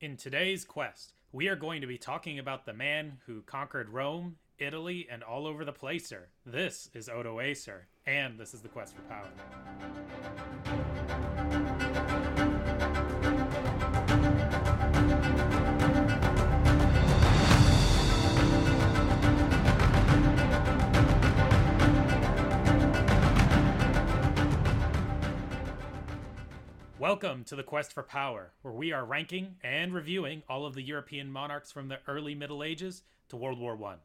In today's quest, we are going to be talking about the man who conquered Rome, Italy, and all over the placer. This is Odoacer, and this is the quest for power. Welcome to the Quest for Power, where we are ranking and reviewing all of the European monarchs from the early Middle Ages to World War One.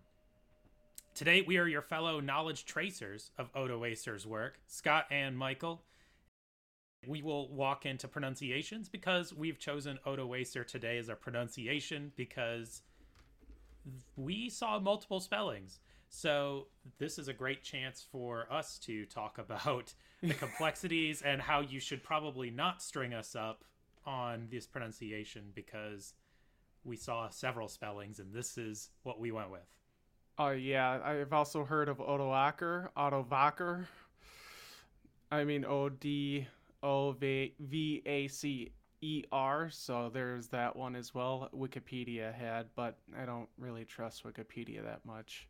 Today, we are your fellow knowledge tracers of Odoacer's work, Scott and Michael. We will walk into pronunciations because we've chosen Odoacer today as our pronunciation because we saw multiple spellings. So this is a great chance for us to talk about the complexities and how you should probably not string us up on this pronunciation because we saw several spellings and this is what we went with. Oh yeah, I've also heard of Otto Acker, I mean O D O V V A C E R. So there's that one as well. Wikipedia had, but I don't really trust Wikipedia that much.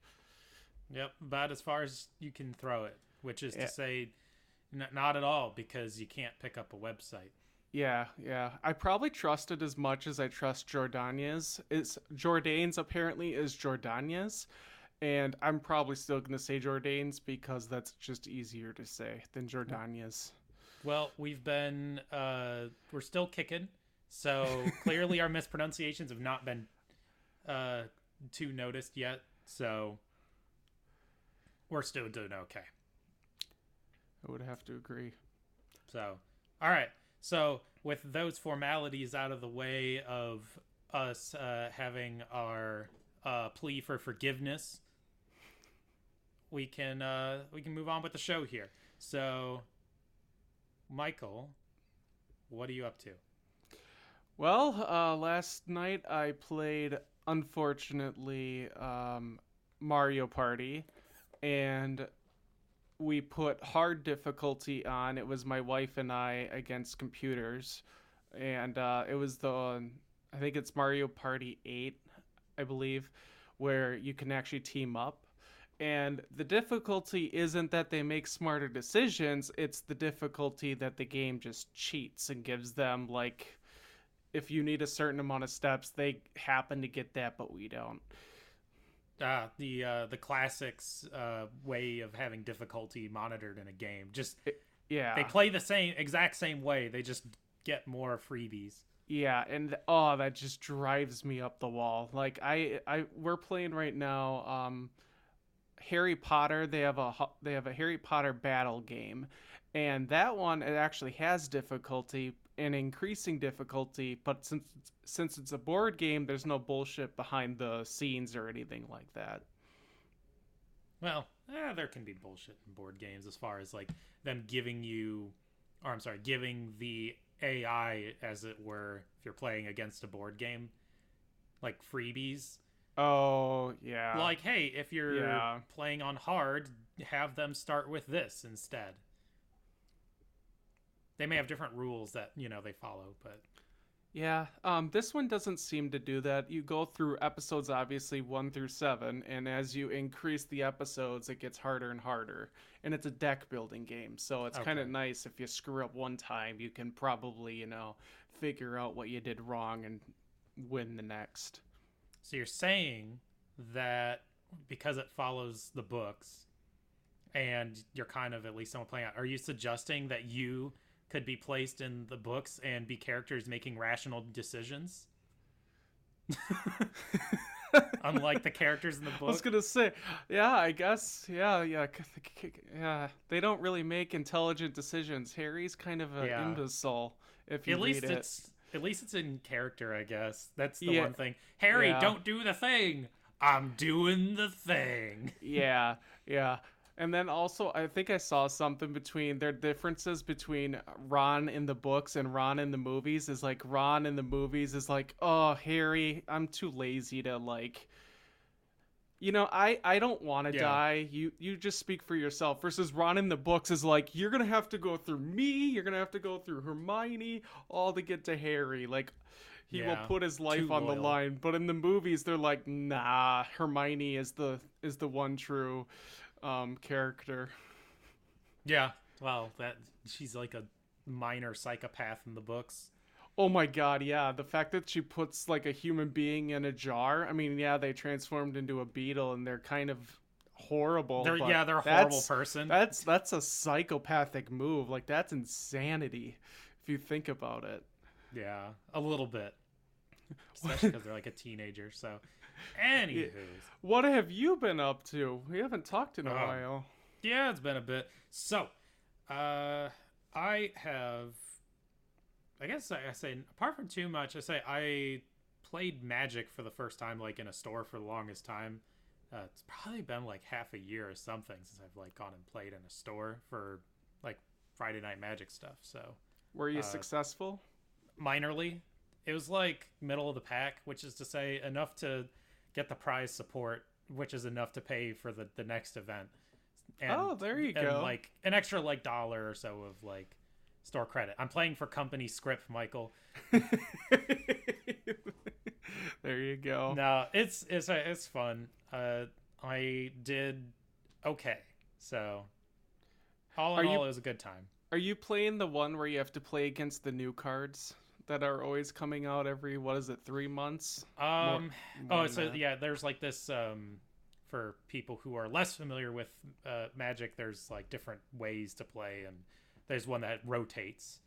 Yep, about as far as you can throw it, which is Yeah. to say, n- not at all, because you can't pick up a website. Yeah, yeah. I probably trust it as much as I trust Jordania's. It's Jordanes apparently is Jordania's, and I'm probably still gonna say Jordanes because that's just easier to say than Jordania's. Well, we've been, uh, we're still kicking, so clearly our mispronunciations have not been uh, too noticed yet. So we're still doing okay. I would have to agree. So, all right. So, with those formalities out of the way of us uh, having our uh, plea for forgiveness, we can uh, we can move on with the show here. So, Michael, what are you up to? Well, uh, last night I played, unfortunately, um, Mario Party, and we put hard difficulty on. It was my wife and I against computers, and uh, it was the, I think it's Mario Party 8, I believe, where you can actually team up. And the difficulty isn't that they make smarter decisions, it's the difficulty that the game just cheats and gives them, like, if you need a certain amount of steps, they happen to get that, but we don't. Ah, the uh, the classics uh, way of having difficulty monitored in a game. Just Yeah. they play the same exact same way. They just get more freebies. Yeah, and oh, that just drives me up the wall. Like I, I, we're playing right now. Um, Harry Potter. They have a they have a Harry Potter battle game, and that one it actually has difficulty and increasing difficulty. But since it's- since it's a board game, there's no bullshit behind the scenes or anything like that. Well, eh, there can be bullshit in board games as far as like them giving you, or I'm sorry, giving the AI, as it were, if you're playing against a board game, like freebies. Oh yeah. Like, hey, if you're Yeah. playing on hard, have them start with this instead. They may have different rules that you know they follow, but Yeah, um, this one doesn't seem to do that. You go through episodes, obviously, one through seven, and as you increase the episodes, it gets harder and harder. And it's a deck building game, so it's kind of nice if you screw up one time, you can probably, you know, figure out what you did wrong and win the next. So you're saying that because it follows the books and you're kind of at least someone playing out, are you suggesting that you could be placed in the books and be characters making rational decisions? Unlike the characters in the book. I was gonna say, yeah, I guess, yeah, yeah, yeah. They don't really make intelligent decisions. Harry's kind of an Yeah. imbecile. If you At least it. it's at least it's in character, I guess. That's the Yeah. one thing. Harry, Yeah. don't do the thing. I'm doing the thing. yeah, yeah. And then also, I think I saw something between their differences between Ron in the books and Ron in the movies is like Ron in the movies is like, oh Harry, I'm too lazy to like. You know, I I don't want to Yeah. die. You you just speak for yourself. Versus Ron in the books is like, you're gonna have to go through me. You're gonna have to go through Hermione, all to get to Harry. Like, he Yeah, will put his life on the line. But in the movies, they're like, nah, Hermione is the is the one true um, character. Yeah. Well, that she's like a minor psychopath in the books. Oh my god, yeah. The fact that she puts like a human being in a jar. I mean, yeah, they transformed into a beetle and they're kind of horrible. They're yeah, they're a horrible person. That's that's a psychopathic move. Like that's insanity if you think about it. Yeah, a little bit. Especially because they're like a teenager. So, anywho, What have you been up to? We haven't talked in a Um, while. yeah, it's been a bit. So, uh, I have. I guess I, I say apart from too much, I say I played Magic for the first time, like in a store for the longest time. Uh, it's probably been like half a year or something since I've like gone and played in a store for like Friday Night Magic stuff. So Were you uh, successful? minorly. It was like middle of the pack, which is to say enough to get the prize support, which is enough to pay for the, the next event. And, Oh, there you and go. Like an extra like dollar or so of like store credit. I'm playing for company script, Michael. there you go. No, it's it's it's fun. Uh, I did okay. So all in Are you- all, it was a good time. Are you playing the one where you have to play against the new cards that are always coming out every what is it, three months? Um, more oh, so that. yeah, there's like this um, for people who are less familiar with uh, Magic. There's like different ways to play, and there's one that rotates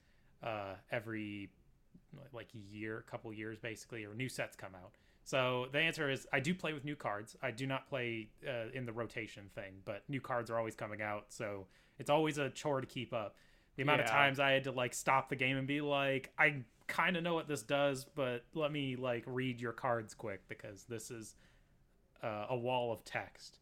uh, every like year, couple years, basically, or new sets come out. So the answer is I do play with new cards. I do not play uh, in the rotation thing, but new cards are always coming out, so it's always a chore to keep up. The amount of times I had to like stop the game and be like, I kind of know what this does, but let me like read your cards quick because this is uh, a wall of text.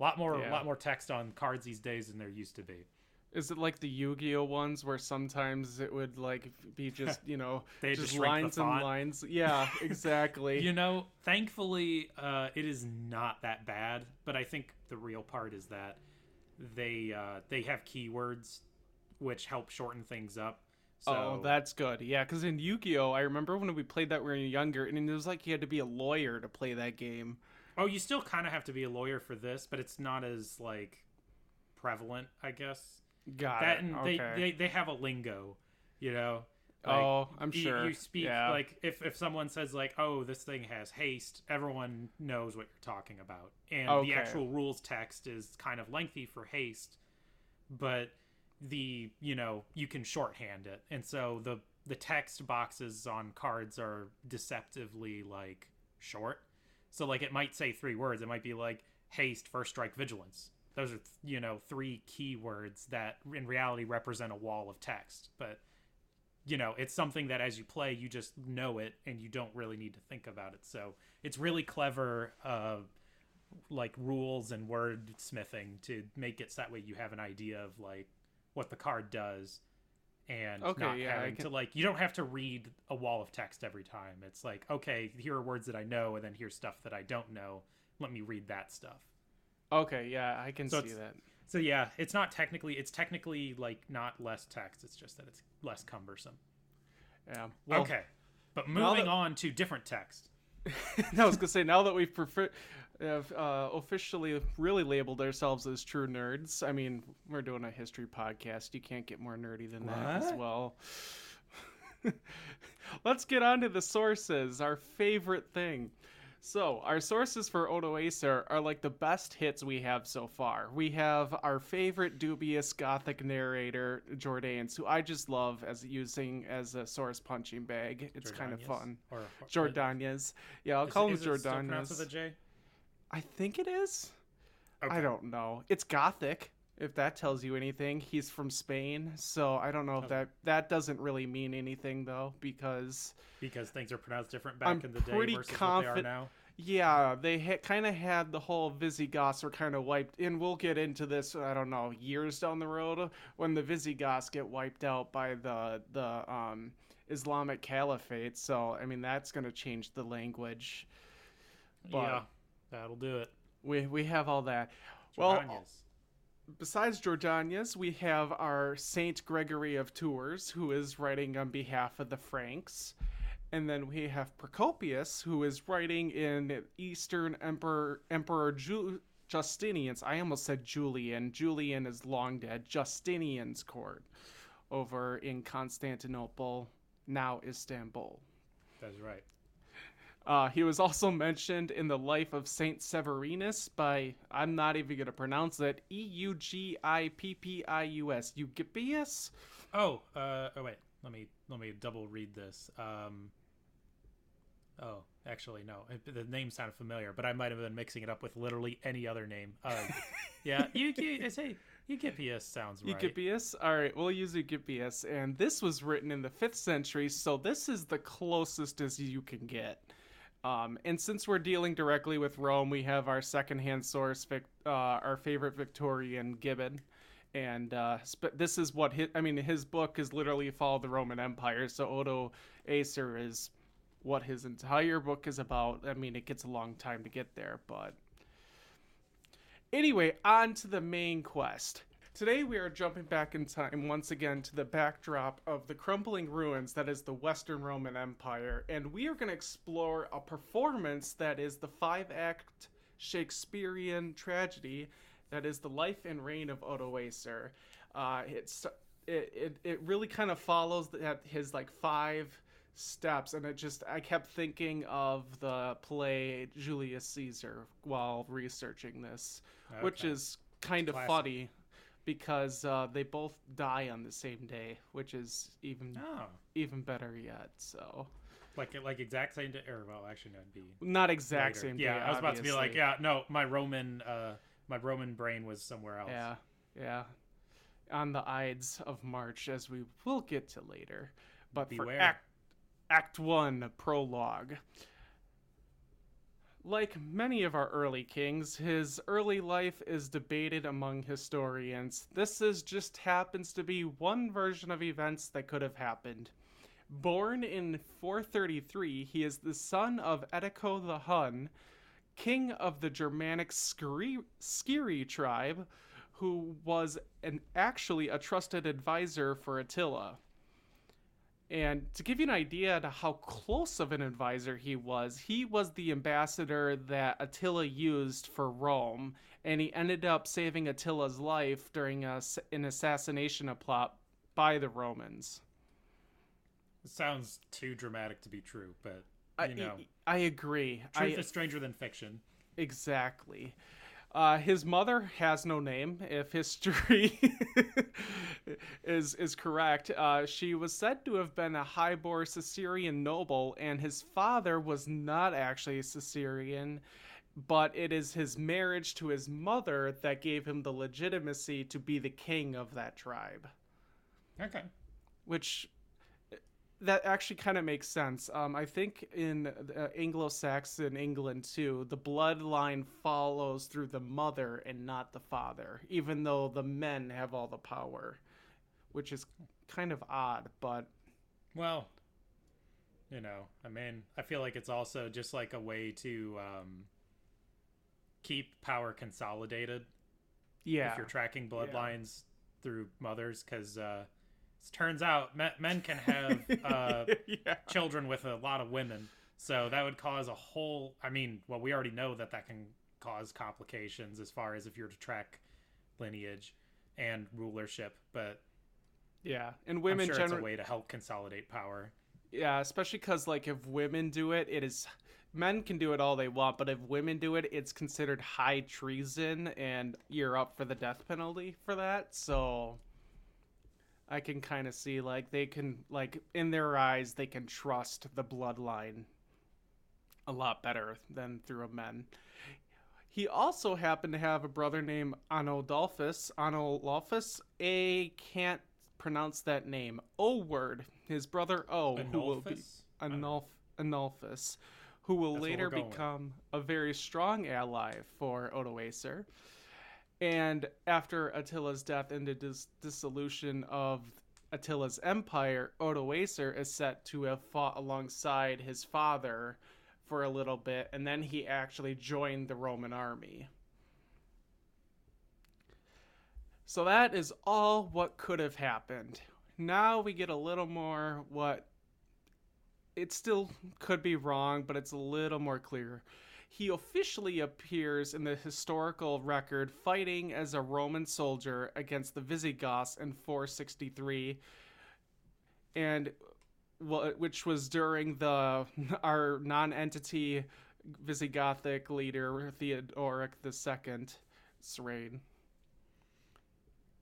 A lot more, Yeah. a lot more text on cards these days than there used to be. Is it like the Yu-Gi-Oh ones where sometimes it would like be just you know They just just lines and lines? Yeah, exactly. You know, thankfully, uh, it is not that bad. But I think the real part is that they uh, they have keywords which help shorten things up. So Oh, that's good. Yeah, because in Yu-Gi-Oh, I remember when we played that when we were younger, and it was like you had to be a lawyer to play that game. oh, you still kind of have to be a lawyer for this, but it's not as like prevalent, I guess. Got that it. and okay. they, they they have a lingo, you know. Like, oh, I'm you- sure. you speak yeah. like if if someone says like oh this thing has haste everyone knows what you're talking about and Okay. the actual rules text is kind of lengthy for haste but the you know you can shorthand it. And so the the text boxes on cards are deceptively like short. So like it might say three words. It might be like haste first strike vigilance. Those are you know three keywords that in reality represent a wall of text. But you know it's something that as you play you just know it and you don't really need to think about it. So it's really clever uh like rules and word smithing to make it so that way you have an idea of like what the card does and Okay, not yeah, having can- to like you don't have to read a wall of text every time. It's like okay here are words that i know and then here's stuff that i don't know. Let me read that stuff. Okay, yeah, I can So see that. so yeah it's not technically it's technically like not less text. It's just that it's less cumbersome. Yeah. Well, okay but moving that- on to different text. I was gonna say now that we've prefer- have uh, officially really labeled ourselves as true nerds. I mean, we're doing a history podcast. You can't get more nerdy than that as well. Let's get on to the sources. Our favorite thing. So, our sources for Odoacer are like the best hits we have so far. We have our favorite dubious gothic narrator, Jordanes, who I just love as using as a source punching bag. It's kind of fun. or Jordanes. Yeah, I'll Is call it- him is it with a J? I think it is. Okay. I don't know. It's Gothic, if that tells you anything. He's from Spain, so I don't know if Okay. that that doesn't really mean anything though, because because things are pronounced different back I'm in the day versus confid- what they are now. yeah, they ha- kind of had the whole Visigoths were kind of wiped, and we'll get into this. I don't know years down the road when the Visigoths get wiped out by the the um, Islamic Caliphate. So I mean that's gonna change the language. But- yeah, that'll do it. We we have all that. Well, besides Jordanius, we have our Saint Gregory of Tours, who is writing on behalf of the Franks. And then we have Procopius, who is writing in Eastern Emperor Emperor Ju- Justinian's. I almost said Julian. Julian is long dead. Justinian's court over in Constantinople, now Istanbul. That's right. Uh, he was also mentioned in the life of Saint Severinus by I'm not even gonna pronounce it. E U G I P P I U S. Eugippius. Oh, uh, oh wait. Let me let me double read this. Um, oh, actually no. It, the name sounded familiar, but I might have been mixing it up with literally any other name. Uh, yeah, you, you say Eugippius sounds right. Eugippius. All right, we'll use Eugippius, and this was written in the fifth century, so this is the closest as you can get. Um, and since we're dealing directly with Rome, we have our secondhand source, Vic, uh, our favorite Victorian Gibbon. And uh, sp- this is what his, I mean, his book is literally Fall of the Roman Empire. So Odo Acer is what his entire book is about. I mean, it gets a long time to get there, but. Anyway, on to the main quest. Today we are jumping back in time once again to the backdrop of the crumbling ruins that is the Western Roman Empire, and we are going to explore a performance that is the five act Shakespearean tragedy that is the life and reign of Odoacer. Uh, it's it, it, it really kind of follows that his like five steps and it just i kept thinking of the play julius caesar while researching this which is kind of Classic. funny because uh, they both die on the same day, which is even Oh, even better yet. So like like exact same day, or well, actually, no, it'd be not exact later. same Yeah, day. I was about to be like, yeah, no, my Roman, uh, my Roman brain was somewhere else. yeah, yeah, on the Ides of March, as we will get to later. But for Beware. Act Act One prologue. Like many of our early kings, his early life is debated among historians. This is just happens to be one version of events that could have happened. Born in 433, he is the son of Edico the Hun, king of the Germanic Skiri tribe, who was an actually a trusted advisor for Attila. And to give you an idea to how close of an advisor he was, he was the ambassador that Attila used for Rome, and he ended up saving Attila's life during a, an assassination plot by the Romans. It sounds too dramatic to be true, but I, you know, I agree. truth I, is stranger than fiction. Exactly. Uh, his mother has no name. If history is is correct, uh, she was said to have been a highborn Caesarian noble, and his father was not actually a Caesarean, but it is his marriage to his mother that gave him the legitimacy to be the king of that tribe Okay. which that actually kind of makes sense. Um, I think in uh, Anglo-Saxon England too, the bloodline follows through the mother and not the father, even though the men have all the power, which is kind of odd. But Well, you know, I mean, I feel like it's also just like a way to um, keep power consolidated yeah, if you're tracking bloodlines through mothers, because uh, turns out men, men can have uh, yeah, children with a lot of women, so that would cause a whole. I mean, well, we already know that that can cause complications as far as if you're to track lineage and rulership, but yeah, and I'm women sure it's a way to help consolidate power. yeah, especially because like if women do it, it is men can do it all they want, but if women do it, it's considered high treason, and you're up for the death penalty for that. So I can kind of see like they can like in their eyes they can trust the bloodline a lot better than through a men. He also happened to have a brother named Anodolphus. Anodolphus, A can't pronounce that name. O word. His brother O, who will be Anulphus? I don't know. Anulf, Anulphus, who will That's later we're with. become a very strong ally for Odoacer. And after Attila's death and the dis- dissolution of Attila's empire, Odoacer is set to have fought alongside his father for a little bit, and then he actually joined the Roman army. So that is all what could have happened. Now we get a little more what it still could be wrong, but it's a little more clear. He officially appears in the historical record fighting as a Roman soldier against the Visigoths in 463, and which was during the our non-entity Visigothic leader Theodoric II's reign.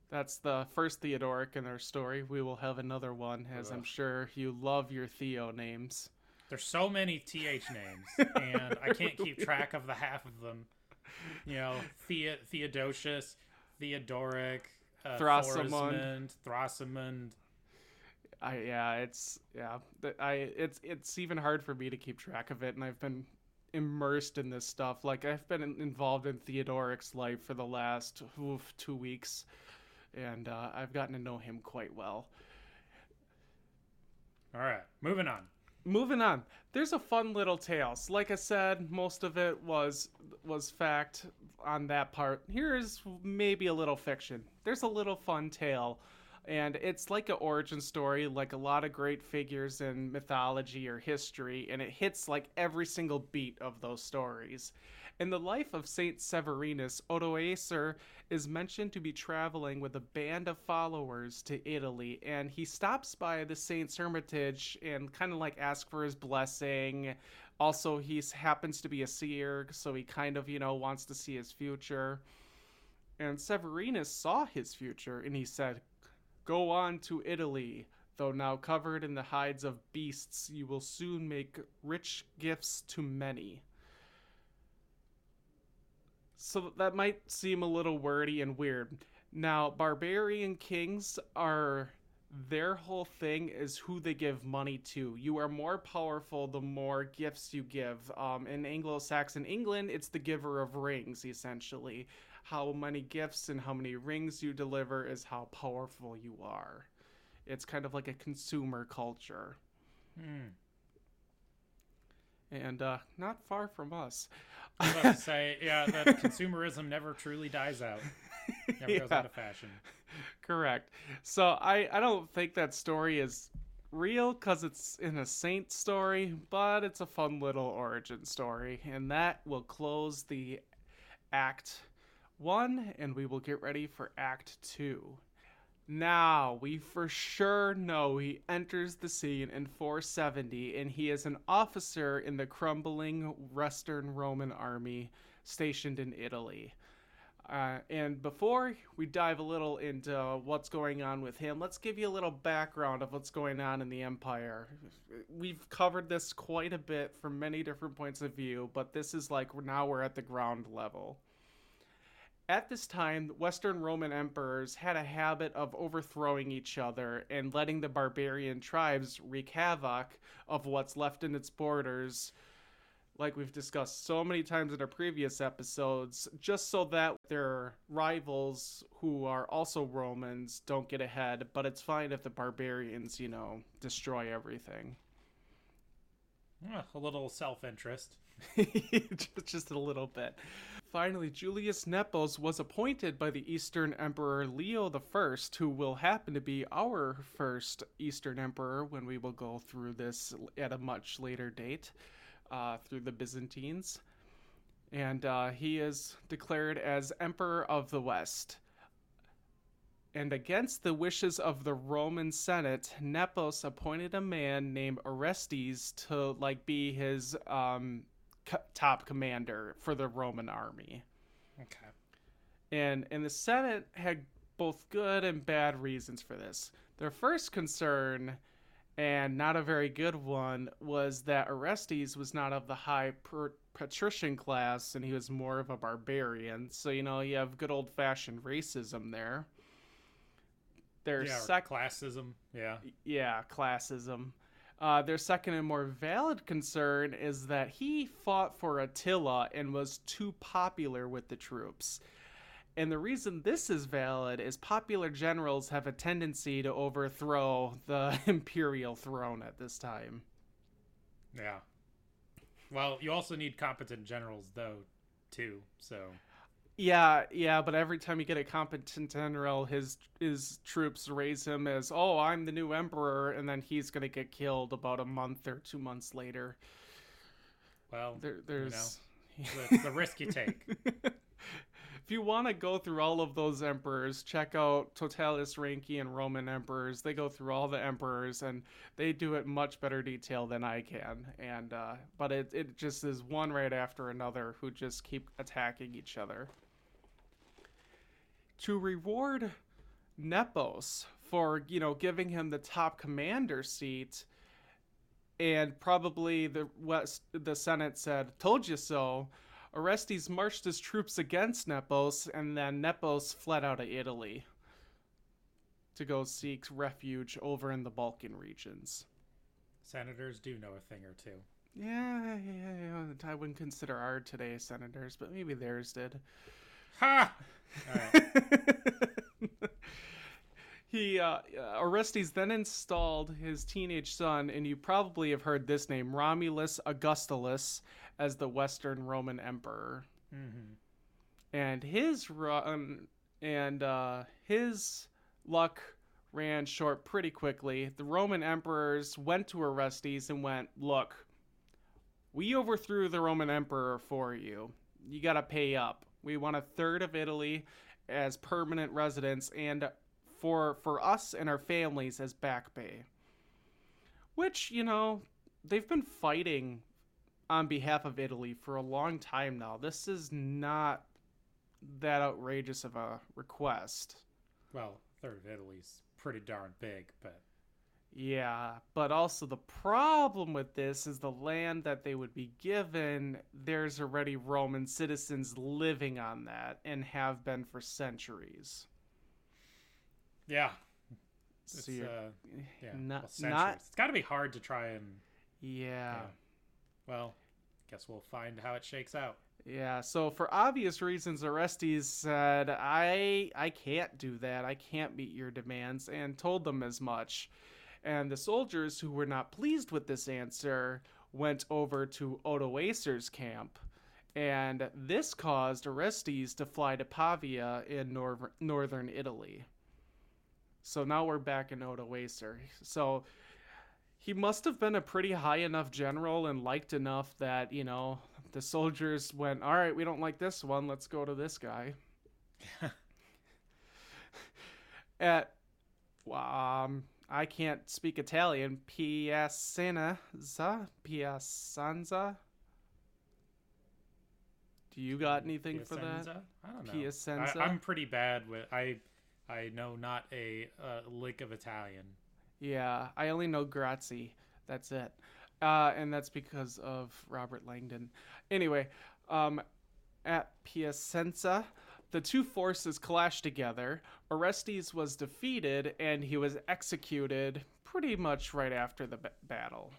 That's the first Theodoric in our story. We will have another one, as Ugh. I'm sure you love your Theo names. There's so many th names, and I can't keep track of the half of them. You know, the- Theodosius, Theodoric, uh, Thrasimund, Thrasimund. I yeah, it's yeah, I it's it's even hard for me to keep track of it, and I've been immersed in this stuff. Like I've been involved in Theodoric's life for the last oof, two weeks, and uh, I've gotten to know him quite well. All right, moving on moving on. There's a fun little tale. So like i said most of it was was fact on that part. Here is maybe a little fiction. There's a little fun tale and it's like an origin story like a lot of great figures in mythology or history and it hits like every single beat of those stories in the life of Saint Severinus, Odoacer is mentioned to be traveling with a band of followers to Italy, and he stops by the saint's hermitage and kind of like asks for his blessing. Also, he happens to be a seer, so he kind of, you know, wants to see his future. And Severinus saw his future, and he said, Go on to Italy. Though now covered in the hides of beasts, you will soon make rich gifts to many. So that might seem a little wordy and weird. Now, barbarian kings are their whole thing is who they give money to. You are more powerful the more gifts you give. Um, in Anglo Saxon England, it's the giver of rings, essentially. How many gifts and how many rings you deliver is how powerful you are. It's kind of like a consumer culture. Hmm. And uh, not far from us. I was about to say, yeah, that consumerism never truly dies out. Never yeah. goes out of fashion. Correct. So I, I don't think that story is real because it's in a saint story, but it's a fun little origin story. And that will close the act one, and we will get ready for act two. Now, we for sure know he enters the scene in 470 and he is an officer in the crumbling Western Roman army stationed in Italy. Uh, and before we dive a little into what's going on with him, let's give you a little background of what's going on in the Empire. We've covered this quite a bit from many different points of view, but this is like now we're at the ground level. At this time, Western Roman emperors had a habit of overthrowing each other and letting the barbarian tribes wreak havoc of what's left in its borders, like we've discussed so many times in our previous episodes, just so that their rivals, who are also Romans, don't get ahead. But it's fine if the barbarians, you know, destroy everything. Eh, a little self interest. just a little bit. Finally, Julius Nepos was appointed by the Eastern Emperor Leo I, who will happen to be our first Eastern Emperor when we will go through this at a much later date uh, through the Byzantines. And uh, he is declared as Emperor of the West. And against the wishes of the Roman Senate, Nepos appointed a man named Orestes to like be his um, co- top commander for the Roman army. Okay. And and the Senate had both good and bad reasons for this. Their first concern, and not a very good one, was that Orestes was not of the high per- patrician class and he was more of a barbarian. So, you know, you have good old fashioned racism there. There's yeah, sec- classism. Yeah. Yeah, classism. Uh, their second and more valid concern is that he fought for Attila and was too popular with the troops. And the reason this is valid is popular generals have a tendency to overthrow the imperial throne at this time. Yeah. Well, you also need competent generals, though, too. So. Yeah, yeah, but every time you get a competent general, his his troops raise him as, "Oh, I'm the new emperor," and then he's gonna get killed about a month or two months later. Well, There, there's the, the risk you take. if you want to go through all of those emperors, check out Totalis Rankian Roman emperors. They go through all the emperors, and they do it much better detail than I can. And uh, but it it just is one right after another who just keep attacking each other. To reward Nepos for you know giving him the top commander seat, and probably the West the Senate said, "Told you so." Orestes marched his troops against Nepos, and then Nepos fled out of Italy to go seek refuge over in the Balkan regions. Senators do know a thing or two. Yeah, yeah, yeah, I wouldn't consider our today senators, but maybe theirs did. Ha! Right. he uh, Orestes then installed his teenage son, and you probably have heard this name, Romulus Augustulus, as the Western Roman Emperor. hmm and his run and uh, his luck ran short pretty quickly. The Roman emperors went to Orestes and went, "Look, we overthrew the Roman emperor for you. You got to pay up. We want a third of Italy as permanent residents and for for us and our families as back bay. Which you know they've been fighting on behalf of Italy for a long time now. This is not that outrageous of a request. Well, third of Italy's pretty darn big, but Yeah, but also the problem with this is the land that they would be given, there's already Roman citizens living on that and have been for centuries. yeah, it's So uh, yeah, not- well, not- It's got to be hard to try and. yeah. Yeah. Well, guess we'll find how it shakes out. Yeah, so for obvious reasons, Orestes said, I I can't do that. I can't meet your demands, and told them as much. And the soldiers who were not pleased with this answer went over to Odoacer's camp. And this caused Orestes to fly to Pavia in nor- northern Italy. So now we're back in Odoacer. So he must have been a pretty high enough general and liked enough that, you know, the soldiers went, all right, we don't like this one. Let's go to this guy. At, um, I can't speak Italian. Piacenza? Piacenza? Do you got anything for that? Piacenza? I don't know. Piacenza? I, I'm pretty bad with I. I know not a uh, lick of Italian. Yeah, I only know Grazie. That's it. Uh, and that's because of Robert Langdon. Anyway, um, at Piacenza, the two forces clashed together. Orestes was defeated and he was executed pretty much right after the b- battle.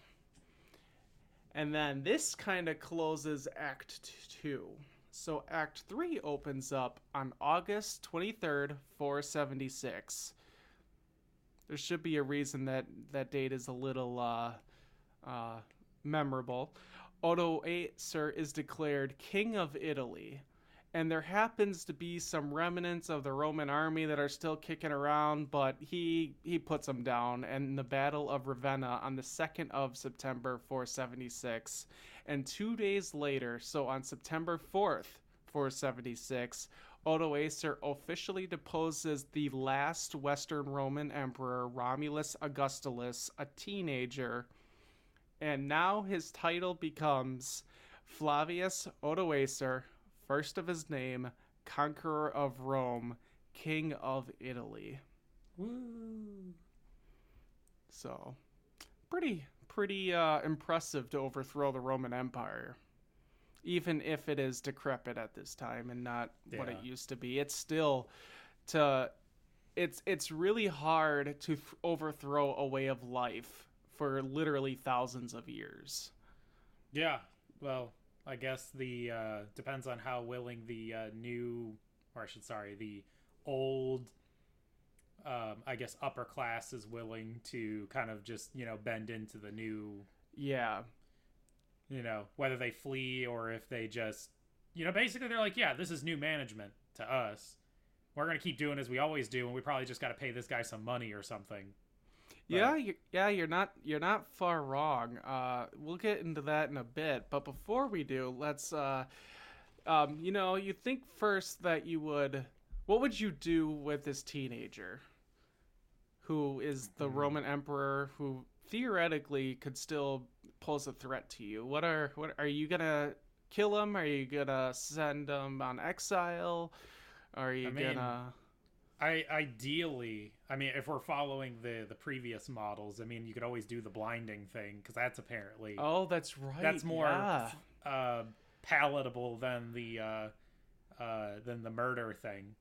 And then this kind of closes Act 2. So Act 3 opens up on August 23rd, 476 there should be a reason that that date is a little uh, uh, memorable. Odoacer is declared king of Italy, and there happens to be some remnants of the Roman army that are still kicking around, but he he puts them down. In the Battle of Ravenna on the second of September, 476, and two days later, so on September 4th, 476. Odoacer officially deposes the last Western Roman emperor, Romulus Augustulus, a teenager, and now his title becomes Flavius Odoacer, first of his name, conqueror of Rome, king of Italy. Woo! So, pretty pretty uh, impressive to overthrow the Roman Empire. Even if it is decrepit at this time and not what it used to be, it's still to it's it's really hard to th- overthrow a way of life for literally thousands of years. Yeah. Well, I guess the uh, depends on how willing the uh, new, or I should sorry, the old. Um, I guess upper class is willing to kind of just you know bend into the new Yeah. you know whether they flee or if they just you know, basically they're like, yeah, this is new management to us. We're gonna keep doing as we always do, and we probably just got to pay this guy some money or something. Yeah, you, yeah, you're not you're not far wrong. Uh, we'll get into that in a bit, but before we do, let's uh, um, you know, you think first that you would, what would you do with this teenager, who is the Hmm. Roman emperor, who theoretically could still pose a threat to you? What are what are you gonna kill him? Are you gonna send him on exile? Are you I mean, gonna? I ideally, I mean, if we're following the the previous models, I mean, you could always do the blinding thing because that's apparently Oh, that's right. that's more yeah. uh, palatable than the uh, uh, than the murder thing.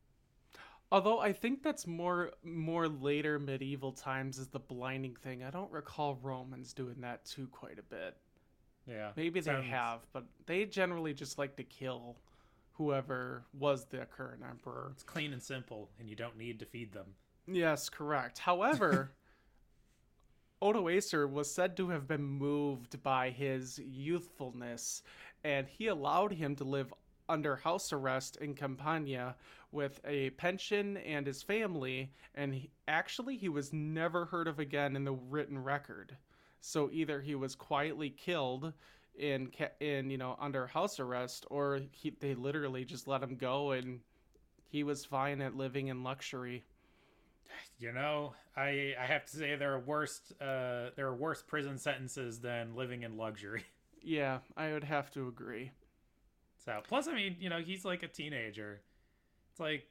Although I think that's more more later medieval times is the blinding thing. I don't recall Romans doing that too quite a bit. Yeah, Maybe they have, but they generally just like to kill whoever was the current emperor. It's clean and simple, and you don't need to feed them. Yes, correct. However, Odoacer was said to have been moved by his youthfulness, and he allowed him to live under house arrest in Campania with a pension and his family, and he, actually he was never heard of again in the written record. So either he was quietly killed in in you know under house arrest, or he, they literally just let him go, and he was fine at living in luxury. You know, I I have to say there are worse uh, there are worse prison sentences than living in luxury. Yeah, I would have to agree. So plus, I mean, you know, he's like a teenager. It's like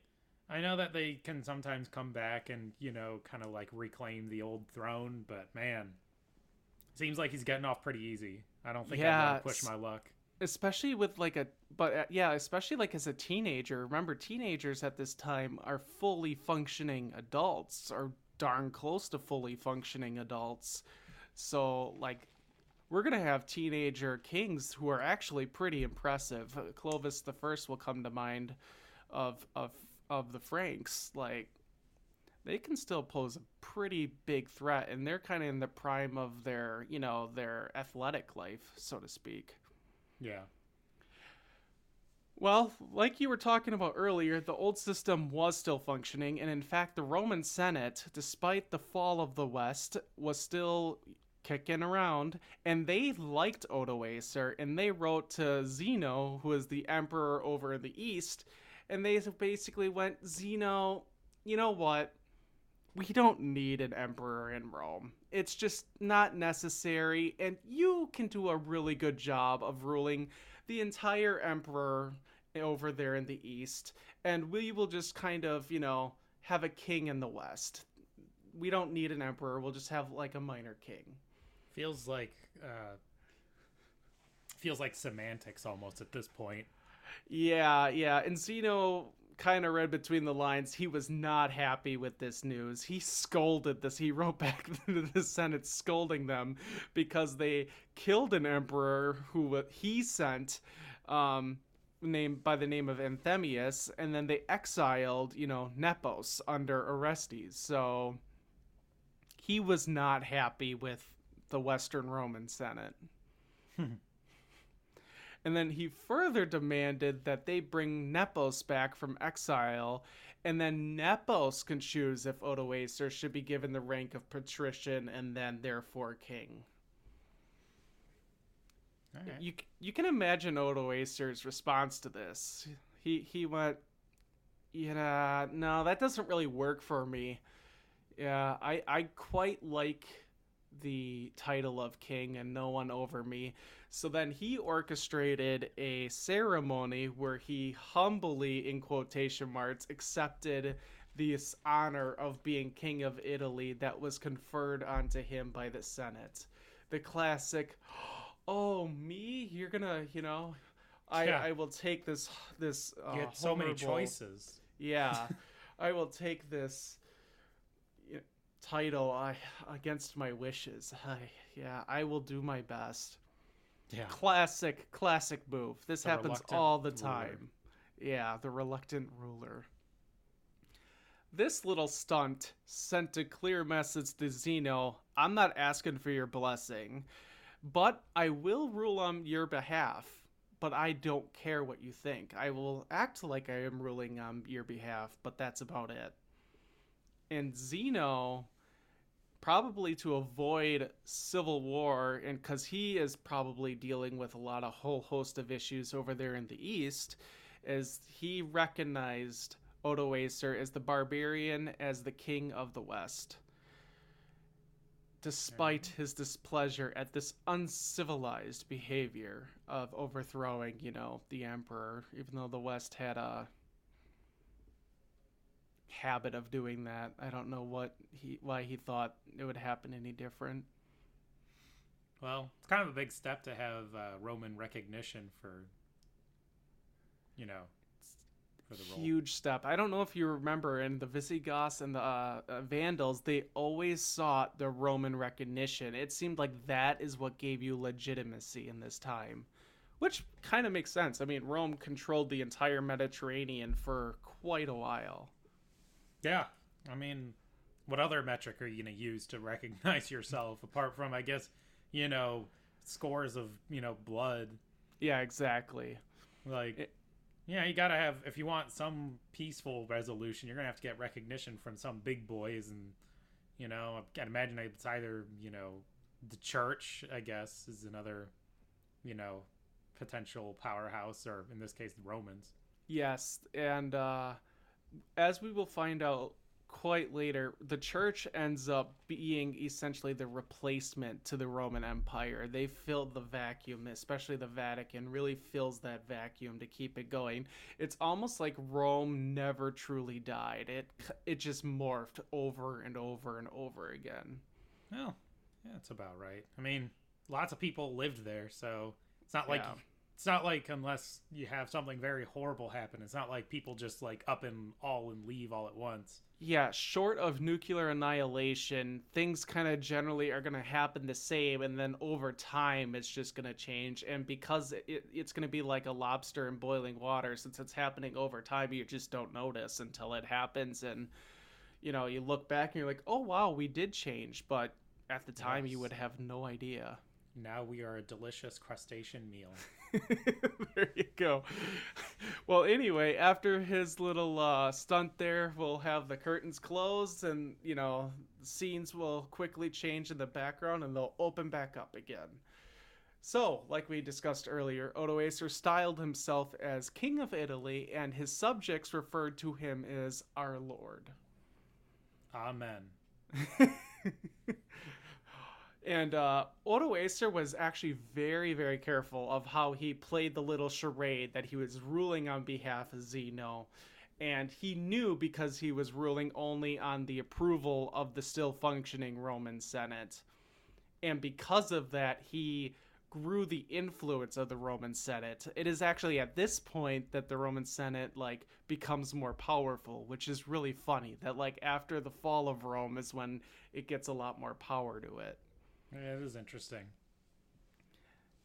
I know that they can sometimes come back and you know kind of like reclaim the old throne, but man, seems like he's getting off pretty easy. I don't think Yeah, want to push my luck. Especially with like a but uh, yeah, especially like as a teenager. Remember teenagers at this time are fully functioning adults or darn close to fully functioning adults. So like we're going to have teenager kings who are actually pretty impressive. Clovis the First will come to mind of of of the Franks like they can still pose a pretty big threat and they're kind of in the prime of their, you know, their athletic life, so to speak. Yeah, Well, like you were talking about earlier, the old system was still functioning, and in fact, the Roman Senate, despite the fall of the West, was still kicking around, and they liked Odoacer, and they wrote to Zeno, who is the emperor over in the East, and they basically went, Zeno, you know what? We don't need an emperor in Rome. It's just not necessary, and you can do a really good job of ruling the entire emperor over there in the east and we will just kind of you know have a king in the west we don't need an emperor we'll just have like a minor king feels like uh, feels like semantics almost at this point. yeah yeah and zeno kind of read between the lines he was not happy with this news he scolded this he wrote back to the senate scolding them because they killed an emperor who he sent um named by the name of Anthemius, and then they exiled, you know, Nepos under Orestes. So he was not happy with the Western Roman Senate. and then he further demanded that they bring Nepos back from exile, and then Nepos can choose if Odoacer should be given the rank of patrician and then therefore king. Right. You you can imagine Odoacer's response to this. He he went, yeah, no, that doesn't really work for me. Yeah, I I quite like the title of king and no one over me. So then he orchestrated a ceremony where he humbly, in quotation marks, accepted this honor of being king of Italy that was conferred onto him by the Senate. The classic, oh me, you're gonna, you know, I Yeah. I will take this this. Uh, You had so many choices. yeah, I will take this title I, against my wishes. I, yeah, I will do my best. Yeah. Classic, classic move. This The happens all the ruler. time. Yeah, the reluctant ruler. This little stunt sent a clear message to Zeno I'm not asking for your blessing, but I will rule on your behalf. but I don't care what you think. I will act like I am ruling on your behalf, but that's about it. And Zeno, probably to avoid civil war, and because he is probably dealing with a lot of whole host of issues over there in the east, is he recognized Odoacer as the barbarian, as the king of the west despite mm-hmm. his displeasure at this uncivilized behavior of overthrowing, you know, the emperor, even though the West had a habit of doing that. I don't know what he why he thought it would happen any different. Well, it's kind of a big step to have uh, Roman recognition for, you know, for the role. Huge step. I don't know if you remember in the Visigoths and the uh, uh, Vandals, they always sought the Roman recognition. It seemed like that is what gave you legitimacy in this time, which kind of makes sense. I mean, Rome controlled the entire Mediterranean for quite a while. Yeah. I mean, what other metric are you going to use to recognize yourself apart from, I guess, you know, scores of, you know, blood? Yeah, exactly. Like, it, yeah, you gotta have if you want some peaceful resolution, you're gonna have to get recognition from some big boys, and you know, I can imagine it's either you know the church, I guess, is another you know potential powerhouse, or in this case, the Romans. Yes, and uh, as we will find out quite later, the church ends up being essentially the replacement to the Roman Empire. They filled the vacuum, especially the Vatican really fills that vacuum to keep it going. It's almost like Rome never truly died. It it just morphed over and over and over again. Well, yeah, that's about right. I mean, lots of people lived there, so it's not like yeah. It's not like unless you have something very horrible happen. It's not like people just like up and all and leave all at once yeah, short of nuclear annihilation, things kind of generally are going to happen the same, and then over time, it's just going to change. And because it, it's going to be like a lobster in boiling water, since it's happening over time, you just don't notice until it happens. And, you know, you look back and you're like, oh, wow, we did change. But at the time, yes. you would have no idea. Now we are a delicious crustacean meal. there you go. Well, anyway, after his little uh, stunt there, we'll have the curtains closed and, you know, scenes will quickly change in the background and they'll open back up again. So, like we discussed earlier, Odoacer styled himself as King of Italy and his subjects referred to him as our Lord. Amen. And uh, Odoacer was actually very, very careful of how he played the little charade that he was ruling on behalf of Zeno. And he knew because he was ruling only on the approval of the still functioning Roman Senate. And because of that, he grew the influence of the Roman Senate. It is actually at this point that the Roman Senate like becomes more powerful, which is really funny. That like after the fall of Rome is when it gets a lot more power to it. Yeah, it is interesting.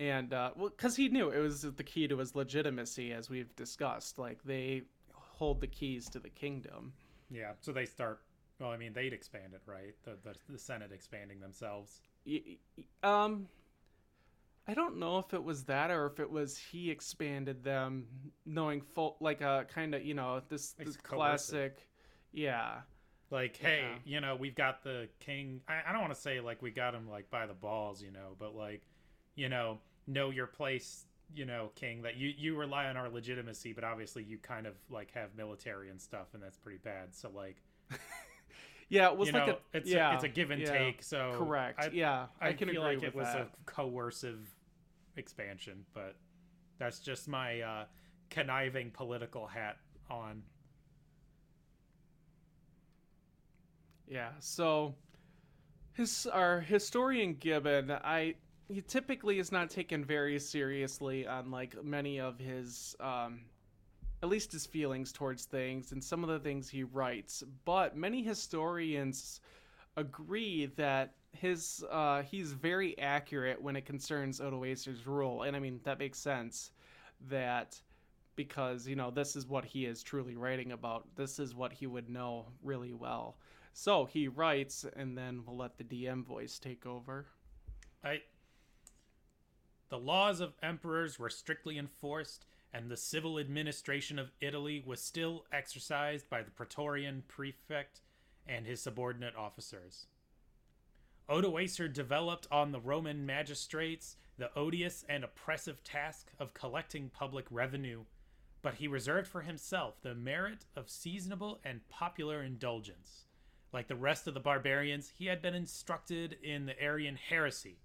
And uh, well, because he knew it was the key to his legitimacy, as we've discussed. Like they hold the keys to the kingdom. Yeah, so they start. Well, I mean, they'd expand it, right? The the, the Senate expanding themselves. Um, I don't know if it was that or if it was he expanded them, knowing full like a kind of you know this, this classic, yeah like hey yeah. you know we've got the king. I, I don't want to say like we got him like by the balls you know but like you know know your place you know king that you you rely on our legitimacy but obviously you kind of like have military and stuff and that's pretty bad. So like yeah it was like know, a it's yeah, a, it's a give and yeah, take so correct. I, yeah i, I can feel agree like with it was that. a coercive expansion but that's just my uh conniving political hat on Yeah. So his our historian Gibbon, I he typically is not taken very seriously on like many of his um at least his feelings towards things and some of the things he writes, but many historians agree that his uh, he's very accurate when it concerns Odoacer's rule, and I mean that makes sense. That because you know this is what he is truly writing about. This is what he would know really well. So he writes, and then we'll let the DM voice take over. I The laws of emperors were strictly enforced, and the civil administration of Italy was still exercised by the Praetorian prefect and his subordinate officers. Odoacer developed on the Roman magistrates the odious and oppressive task of collecting public revenue, but he reserved for himself the merit of seasonable and popular indulgence. Like the rest of the barbarians, he had been instructed in the Arian heresy,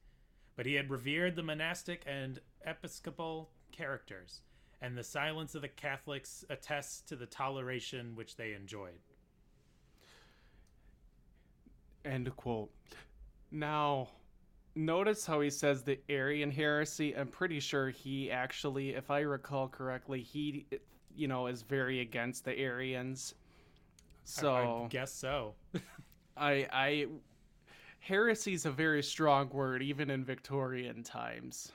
but he had revered the monastic and episcopal characters, and the silence of the Catholics attests to the toleration which they enjoyed. End quote. Now, notice how he says the Arian heresy. I'm pretty sure he actually, if I recall correctly, he, you know, is very against the Arians. So I, I guess so. I, I, heresy is a very strong word, even in Victorian times.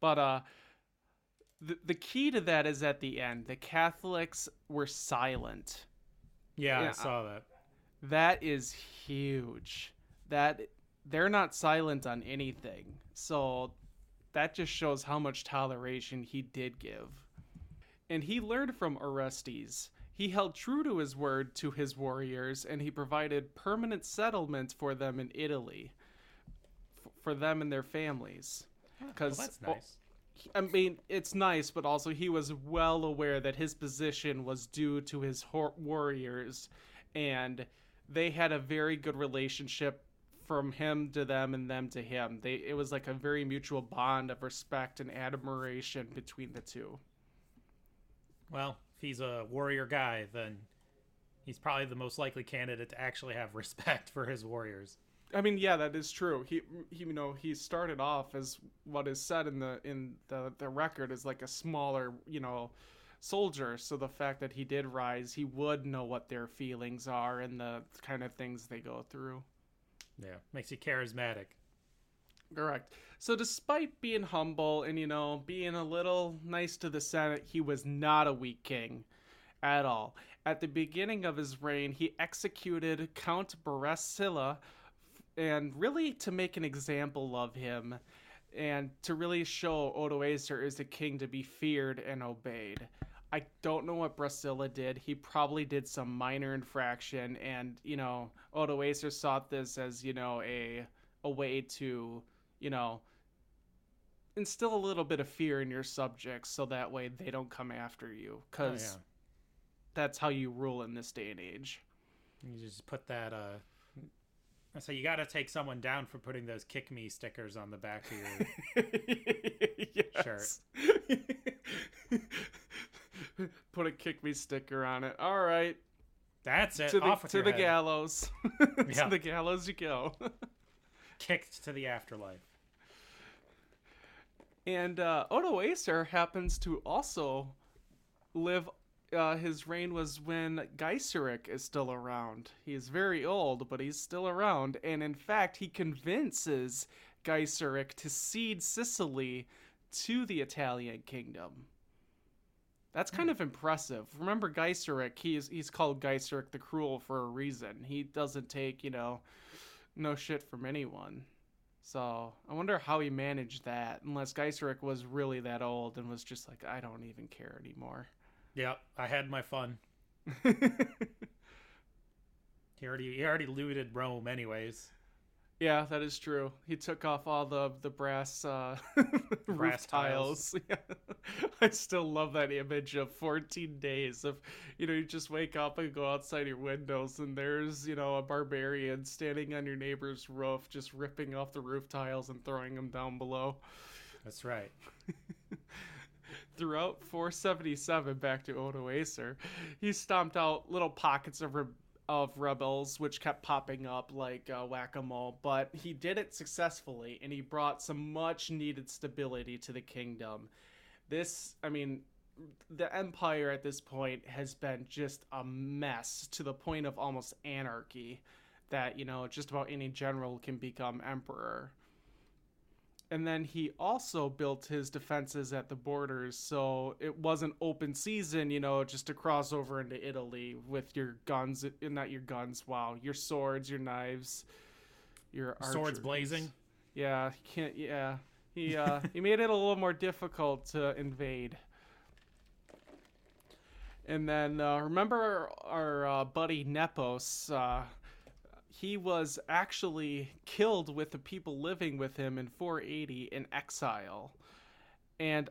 But uh, the the key to that is at the end. The Catholics were silent. Yeah, Yeah, I saw that. That is huge. That they're not silent on anything. So that just shows how much toleration he did give. And he learned from Orestes. He held true to his word to his warriors and he provided permanent settlement for them in Italy f- for them and their families. Well, Cuz that's nice. I mean, it's nice, but also he was well aware that his position was due to his warriors, and they had a very good relationship from him to them and them to him. They it was like a very mutual bond of respect and admiration between the two. Well, if he's a warrior guy, then he's probably the most likely candidate to actually have respect for his warriors. I mean, yeah, that is true. He, he, you know, he started off as what is said in the in the the record is like a smaller, you know, soldier. So the fact that he did rise, he would know what their feelings are and the kind of things they go through. Yeah, makes you charismatic. Correct. So despite being humble and you know being a little nice to the Senate, he was not a weak king at all. At the beginning of his reign, he executed Count Barasilla and really to make an example of him and to really show Odoacer is a king to be feared and obeyed. I don't know what Brasilla did. He probably did some minor infraction and, you know, Odoacer saw this as, you know, a a way to, you know, instill a little bit of fear in your subjects so that way they don't come after you Oh, cuz yeah. that's how you rule in this day and age. You just put that. uh So you got to take someone down for putting those "kick me" stickers on the back of your. yes. Put a kick me sticker on it. All right. That's it. to the, to the gallows. Yeah. to the gallows you go. Kicked to the afterlife. and uh, Odoacer happens to also live. Uh, his reign was when Geiseric is still around. He is very old, but he's still around. And in fact, he convinces Geiseric to cede Sicily to the Italian kingdom. That's kind hmm. of impressive. Remember Geiseric, he's he's called Geiseric the Cruel for a reason. He doesn't take, you know, no shit from anyone. So I wonder how he managed that, unless Geiseric was really that old and was just like, I don't even care anymore. Yep, I had my fun. He already he already looted Rome, anyways. Yeah, that is true. He took off all the the brass uh, roof Brass tiles. Yeah. I still love that image of 14 days of, you know, you just wake up and go outside your windows and there's, you know, a barbarian standing on your neighbor's roof just ripping off the roof tiles and throwing them down below. That's right. Throughout 477, back to Odoacer, he stomped out little pockets of re- of rebels, which kept popping up like uh, whack a mole. But he did it successfully, and he brought some much needed stability to the kingdom. This, I mean, the empire at this point has been just a mess to the point of almost anarchy. That you know, just about any general can become emperor and then he also built his defenses at the borders so it wasn't open season you know just to cross over into italy with your guns not your guns wow your swords your knives your Swords blazing. yeah can't yeah He uh, he made it a little more difficult to invade. And then uh, remember our, uh, buddy Nepos. Uh, he was actually killed with the people living with him in 480 in exile. And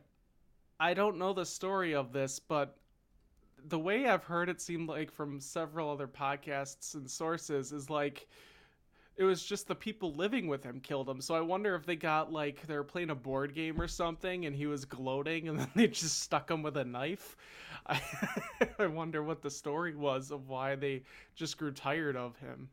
I don't know the story of this, but the way I've heard it seemed like from several other podcasts and sources is like it was just the people living with him killed him. So I wonder if they got like they were playing a board game or something and he was gloating and then they just stuck him with a knife. I, I wonder what the story was of why they just grew tired of him.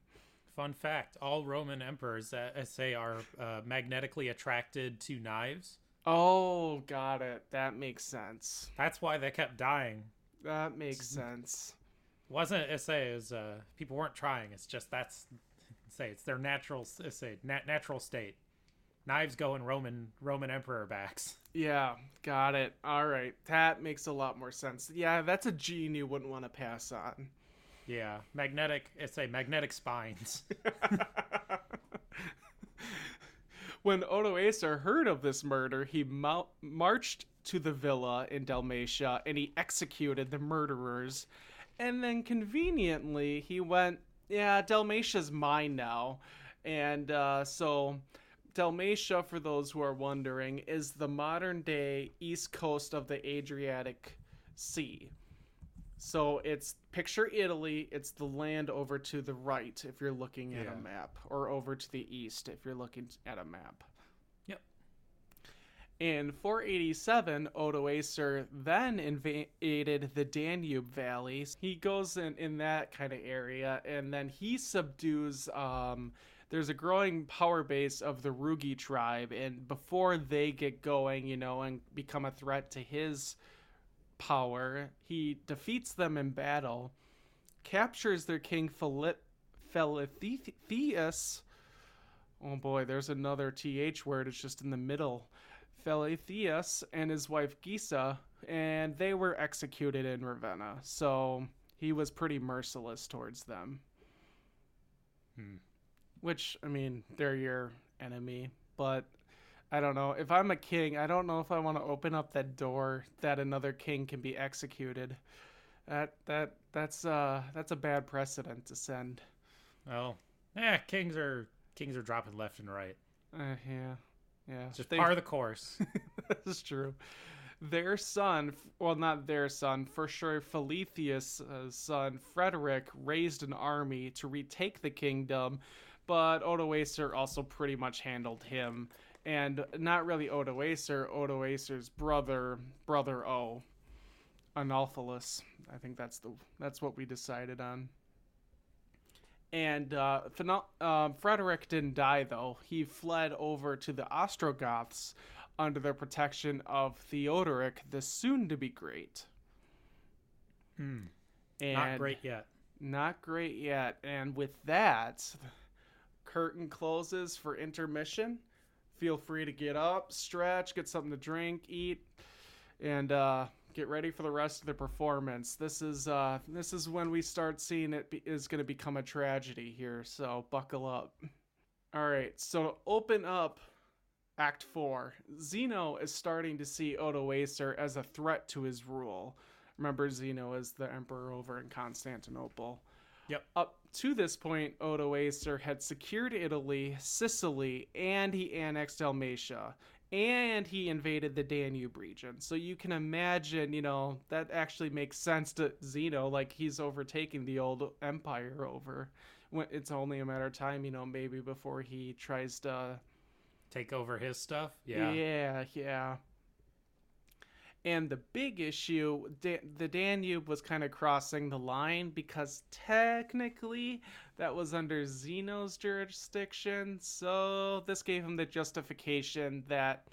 Fun fact all Roman emperors, uh, say, are uh, magnetically attracted to knives. Oh, got it. That makes sense. That's why they kept dying. That makes sense. Wasn't say is uh, people weren't trying. It's just that's say it's their natural say nat- natural state. Knives go in Roman Roman emperor backs. Yeah, got it. All right, that makes a lot more sense. Yeah, that's a gene you wouldn't want to pass on. Yeah, magnetic. It's a magnetic spines. when Odoacer heard of this murder, he ma- marched to the villa in Dalmatia and he executed the murderers. And then conveniently, he went, Yeah, Dalmatia's mine now. And uh, so, Dalmatia, for those who are wondering, is the modern day east coast of the Adriatic Sea. So it's picture Italy, it's the land over to the right if you're looking at Yeah. a map, or over to the east if you're looking at a map. Yep. In 487, Odoacer then invaded the Danube Valley. He goes in, in that kind of area, and then he subdues. Um, there's a growing power base of the Rugi tribe, and before they get going, you know, and become a threat to his power, he defeats them in battle, captures their king Philip Philithius. Oh boy, there's another th word. It's just in the middle. Philithius and his wife Gisa, and they were executed in Ravenna. So he was pretty merciless towards them. Hmm. Which, I mean, they're your enemy, but I don't know. If I'm a king, I don't know if I want to open up that door that another king can be executed. That that that's uh that's a bad precedent to send. well, yeah, kings are kings are dropping left and right. Uh, yeah, yeah. It's just They- part of the course. that is true. Their son, well, not their son, for sure, Philithius' uh, son, Frederick, raised an army to retake the kingdom, but Odoacer also pretty much handled him. And not really Odoacer, Odoacer's brother, brother O, Analphalus. I think that's the that's what we decided on. And uh, Pheno- um, Frederick didn't die though. He fled over to the Ostrogoths under the protection of Theodoric, the soon-to-be great. Hmm. Not great yet. Not great yet. And with that, curtain closes for intermission. Feel free to get up, stretch, get something to drink, eat, and uh, get ready for the rest of the performance. This is uh, this is when we start seeing it be- is going to become a tragedy here. So buckle up. All right. So to open up Act Four, Zeno is starting to see Odoacer as a threat to his rule. Remember, Zeno is the emperor over in Constantinople. Yep. Up to this point, Odoacer had secured Italy, Sicily, and he annexed Dalmatia, and he invaded the Danube region. So you can imagine, you know, that actually makes sense to Zeno, like he's overtaking the old empire over. It's only a matter of time, you know, maybe before he tries to Take over his stuff. Yeah. yeah, yeah. And the big issue, Da- the Danube was kind of crossing the line because technically that was under Zeno's jurisdiction. So this gave him the justification that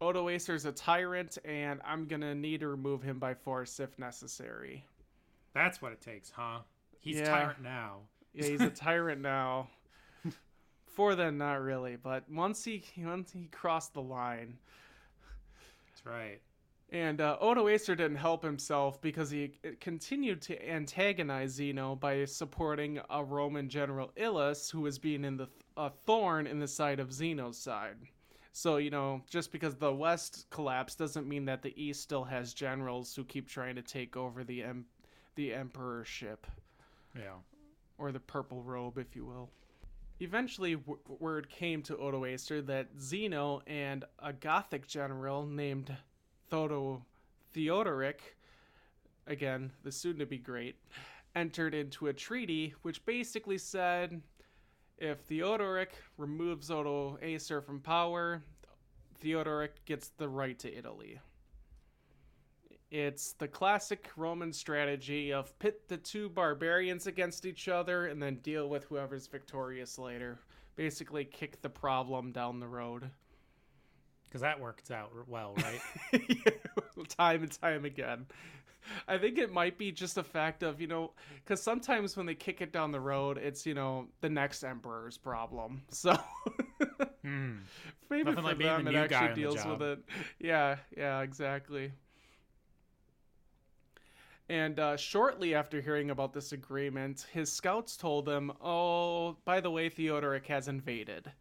Odoacer's a tyrant and I'm going to need to remove him by force if necessary. That's what it takes, huh? He's Yeah. tyrant now. Yeah, he's a tyrant now. For then, not really, but once he once he crossed the line, That's right. And uh, Odoacer didn't help himself because he continued to antagonize Zeno by supporting a Roman general Illus who was being in the a thorn in the side of Zeno's side. So, you know, just because the West collapsed doesn't mean that the East still has generals who keep trying to take over the em- the emperorship Yeah. or the purple robe, if you will. Eventually, w- word came to Odoacer that Zeno and a Gothic general named Thodo Theodoric, again, the soon to be great, entered into a treaty which basically said if Theodoric removes Odoacer from power, Theodoric gets the right to Italy. It's the classic Roman strategy of pit the two barbarians against each other and then deal with whoever's victorious later. Basically, kick the problem down the road. Because that worked out well, right? time and time again. I think it might be just a fact of, you know, because sometimes when they kick it down the road, it's, you know, the next emperor's problem. So Hmm. maybe Nothing for like them it actually deals with it. Yeah, yeah, exactly. And uh, shortly after hearing about this agreement, his scouts told him, "Oh, by the way, Theodoric has invaded."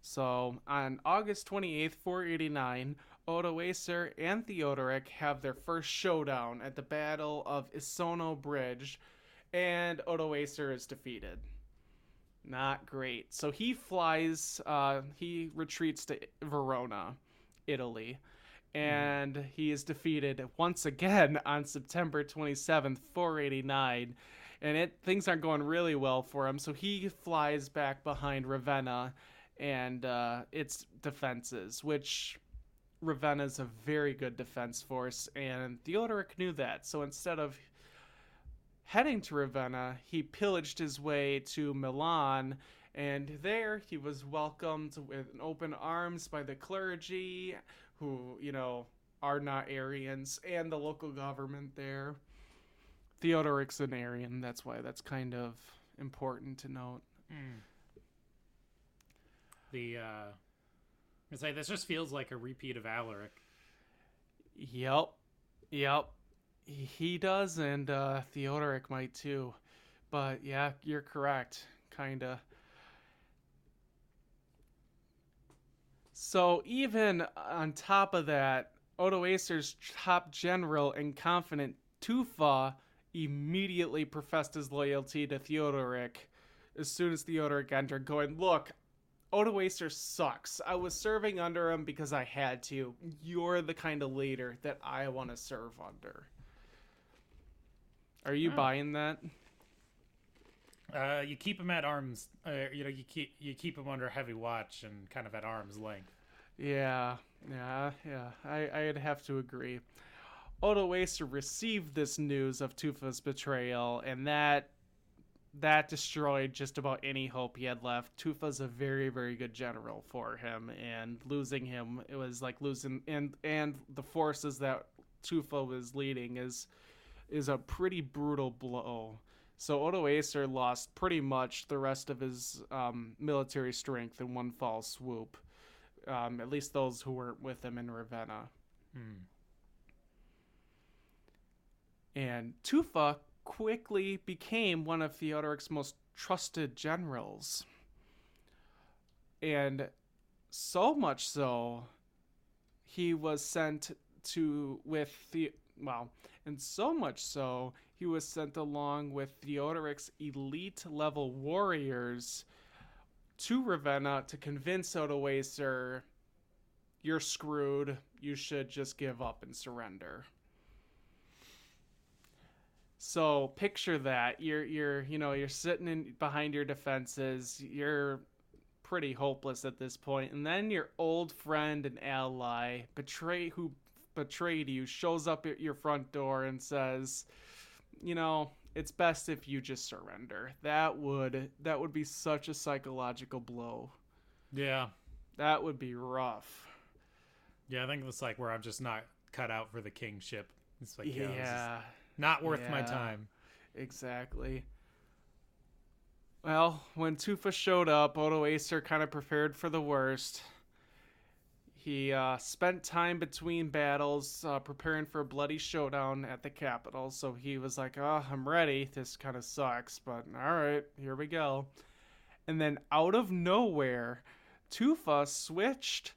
So on August twenty eighth, four eighty nine, Odoacer and Theodoric have their first showdown at the Battle of Isonzo Bridge, and Odoacer is defeated. Not great. So he flies, uh, he retreats to Verona, Italy, and he is defeated once again on September 27th, 489. And it things aren't going really well for him, so he flies back behind Ravenna and uh, its defenses, which Ravenna's a very good defense force, and Theodoric knew that. So instead of heading to Ravenna, he pillaged his way to Milan, and there he was welcomed with open arms by the clergy, who, you know, are not Arians, and the local government there. Theodoric's an Arian, that's why that's kind of important to note. Hmm. The uh, I say this just feels like a repeat of Alaric. Yep. Yep. He does, and uh, Theodoric might too. But yeah, you're correct. Kinda. So even on top of that, Odoacer's top general and confident Tufa immediately professed his loyalty to Theodoric as soon as Theodoric entered, going, Look, Odoacer sucks. I was serving under him because I had to. You're the kind of leader that I want to serve under. Are you Oh. buying that? Uh, you keep him at arms. Uh, you know, you keep you keep him under heavy watch and kind of at arm's length. Yeah, yeah, yeah. I, I'd have to agree. Odoacer received this news of Tufa's betrayal, and that that destroyed just about any hope he had left. Tufa's a very, very good general for him, and losing him, it was like losing and and the forces that Tufa was leading is is a pretty brutal blow. So Odoacer lost pretty much the rest of his um, military strength in one fall swoop. Um, at least those who weren't with him in Ravenna. Hmm. And Tufa quickly became one of Theodoric's most trusted generals. And so much so, he was sent to with the well, and so much so, he was sent along with Theodoric's elite level warriors to Ravenna to convince Odoacer, you're screwed. You should just give up and surrender. So picture that you're you're you know you're sitting in behind your defenses. You're pretty hopeless at this point, and then your old friend and ally betray who betrayed you shows up at your front door and says, you know, it's best if you just surrender. That would that would be such a psychological blow. Yeah, That would be rough. yeah. I think it's like where I'm just not cut out for the kingship. It's like yeah, yeah. Not worth my time. Exactly. Well, when Tufa showed up, Odoacer kind of prepared for the worst. He uh, spent time between battles uh, preparing for a bloody showdown at the capital, so he was like, oh, I'm ready. This kind of sucks, but all right, here we go. And then out of nowhere, Tufa switched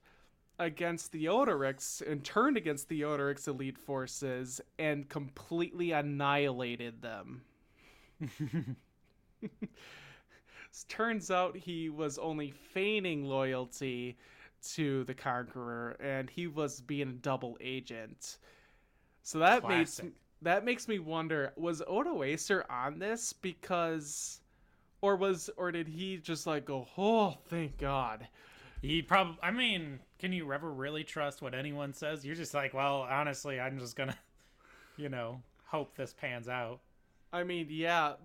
against Theodoric's and turned against Theodoric's elite forces and completely annihilated them. Turns out he was only feigning loyalty to the Conqueror and he was being a double agent. So that makes that makes me wonder was Odoacer on this because or was or did he just like go, "Oh, thank God." He probably. I mean, can you ever really trust what anyone says? You're just like, well, honestly, I'm just gonna, you know, hope this pans out. I mean, yeah.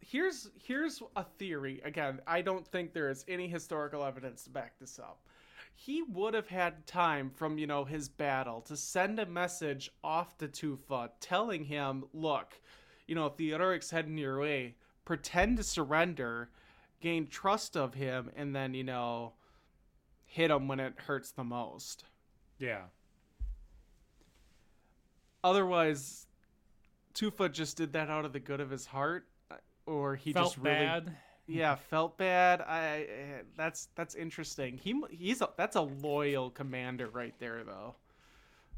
Here's here's a theory. Again, I don't think there is any historical evidence to back this up. He would have had time from you know his battle to send a message off to Tufa telling him, "Look, you know, Theodoric's heading your way. Pretend to surrender, gain trust of him, and then you know, hit him when it hurts the most." Yeah. Otherwise, Tufa just did that out of the good of his heart, uh, or he Felt just really bad. yeah felt bad. I eh, that's that's interesting. He he's a, that's a loyal commander right there though.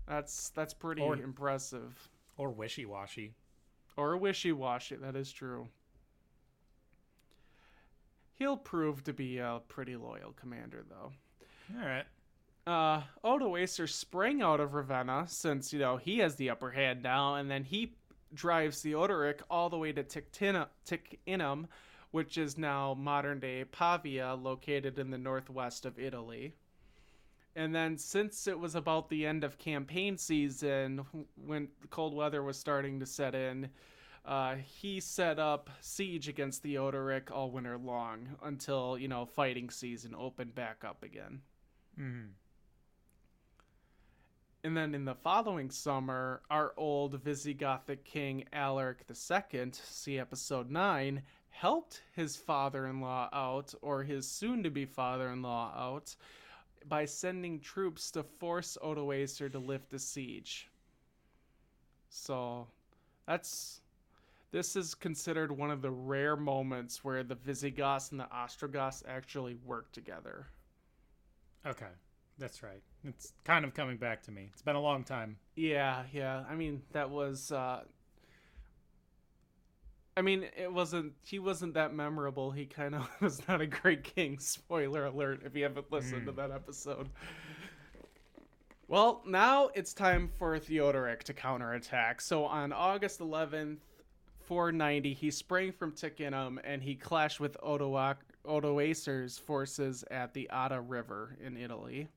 That's that's pretty Or- impressive. Or wishy washy. Or wishy washy. That is true. He'll prove to be a pretty loyal commander though. All right. uh, Odoacer sprang out of Ravenna since, you know, he has the upper hand now, and then he drives Theodoric all the way to Ticinum, which is now modern day Pavia, located in the northwest of Italy. And then, since it was about the end of campaign season, when cold weather was starting to set in, uh, he set up siege against Theodoric all winter long until, you know, fighting season opened back up again. Mm. And then in the following summer, our old Visigothic king Alaric II, see episode 9, helped his father in law out, or his soon to be father in law out, by sending troops to force Odoacer to lift the siege. So that's. This is considered one of the rare moments where the Visigoths and the Ostrogoths actually work together. Okay. That's right. It's kind of coming back to me. It's been a long time. Yeah, yeah. I mean, that was. uh I mean, it wasn't. He wasn't that memorable. He kind of was not a great king. Spoiler alert! If you haven't listened to that episode. Well, now it's time for Theodoric to counterattack. So on August 11th, 490, he sprang from Ticinum and he clashed with Odoac- Odoacer's forces at the Adda River in Italy.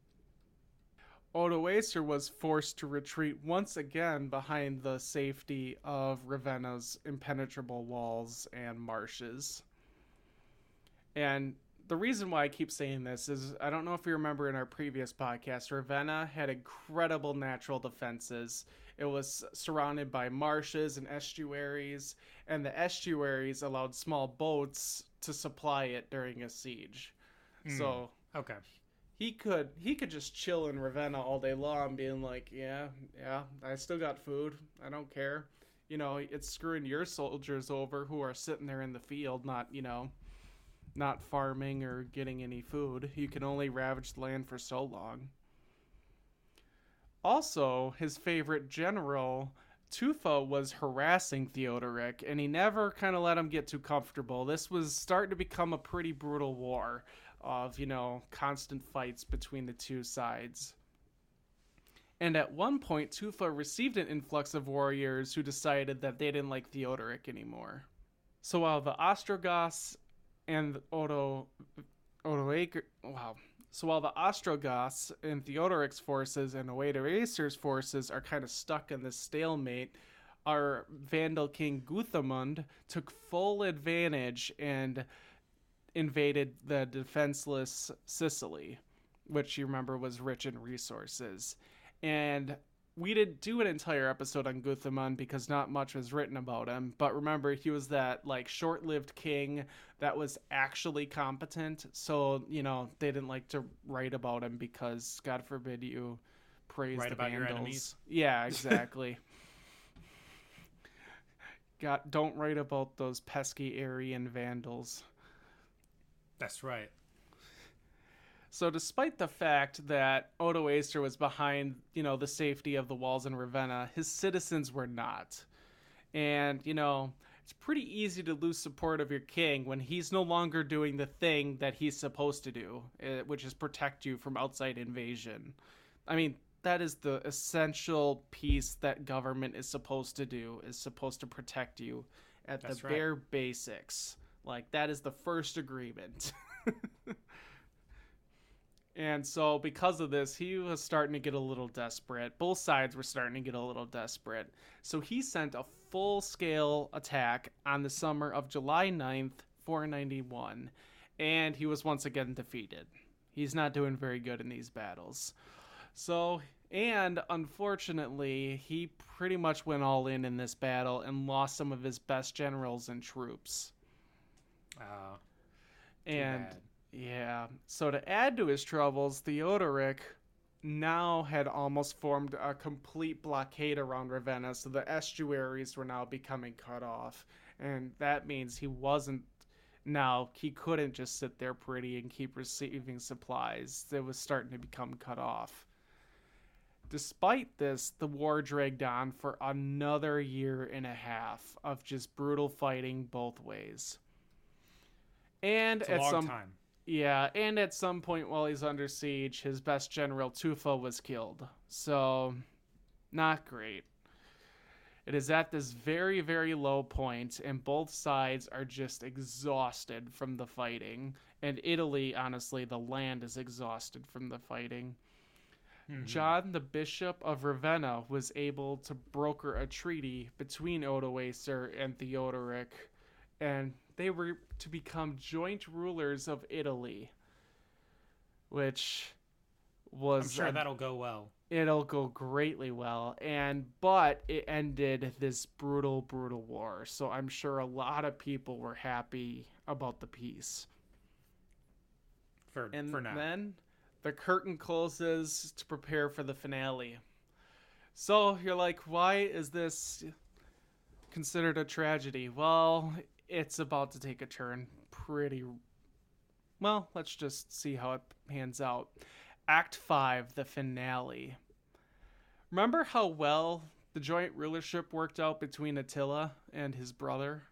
Odoacer was forced to retreat once again behind the safety of Ravenna's impenetrable walls and marshes. And the reason why I keep saying this is I don't know if you remember in our previous podcast, Ravenna had incredible natural defenses. It was surrounded by marshes and estuaries, and the estuaries allowed small boats to supply it during a siege. Hmm. So Okay. he could he could just chill in Ravenna all day long, being like, yeah, yeah, I still got food. I don't care. You know, it's screwing your soldiers over who are sitting there in the field, not you know, not farming or getting any food. You can only ravage the land for so long. Also, his favorite general, Tufa, was harassing Theodoric, and he never kind of let him get too comfortable. This was starting to become a pretty brutal war of, you know, constant fights between the two sides. And at one point, Tufa received an influx of warriors who decided that they didn't like Theodoric anymore. So while the Ostrogoths and Odo Odoacer, wow. So while the Ostrogoths and Theodoric's forces and Odoacer's forces are kind of stuck in this stalemate, our Vandal king Gunthamund took full advantage and invaded the defenseless Sicily, which you remember was rich in resources. And we didn't do an entire episode on Gunthamund because not much was written about him. But remember, he was that like short-lived king that was actually competent. So you know they didn't like to write about him because God forbid you praise Write the about your Vandals. enemies. Yeah, exactly. God, don't write about those pesky Arian Vandals. That's right. So, despite the fact that Odoacer was behind, you know, the safety of the walls in Ravenna, his citizens were not. And, you know, it's pretty easy to lose support of your king when he's no longer doing the thing that he's supposed to do, eh, which is protect you from outside invasion. I mean, that is the essential piece that government is supposed to do, is supposed to protect you at That's the right. bare basics. Like, that is the first agreement. And so, because of this, he was starting to get a little desperate. Both sides were starting to get a little desperate. So, he sent a full scale attack on the summer of July 9th, 491. And he was once again defeated. He's not doing very good in these battles. So, and unfortunately, he pretty much went all in in this battle and lost some of his best generals and troops. Uh, and. bad. Yeah. So to add to his troubles, Theodoric now had almost formed a complete blockade around Ravenna, so the estuaries were now becoming cut off. And that means he wasn't now he couldn't just sit there pretty and keep receiving supplies. It was starting to become cut off. Despite this, the war dragged on for another year and a half of just brutal fighting both ways. And at long some time. Yeah, and at some point while he's under siege, his best general Tufa was killed. So, not great. It is at this very, very low point, and both sides are just exhausted from the fighting. And Italy, honestly, the land is exhausted from the fighting. Mhm. John, the Bishop of Ravenna, was able to broker a treaty between Odoacer and Theodoric, and they were to become joint rulers of Italy, which was I'm sure a- that'll go well. it'll go greatly well and but it ended this brutal brutal war so i'm sure a lot of people were happy about the peace For and for now. then the curtain closes to prepare for the finale. So you're like, why is this considered a tragedy? Well, it's about to take a turn pretty. Well, let's just see how it pans out. Act 5, the finale. Remember how well the joint rulership worked out between Attila and his brother?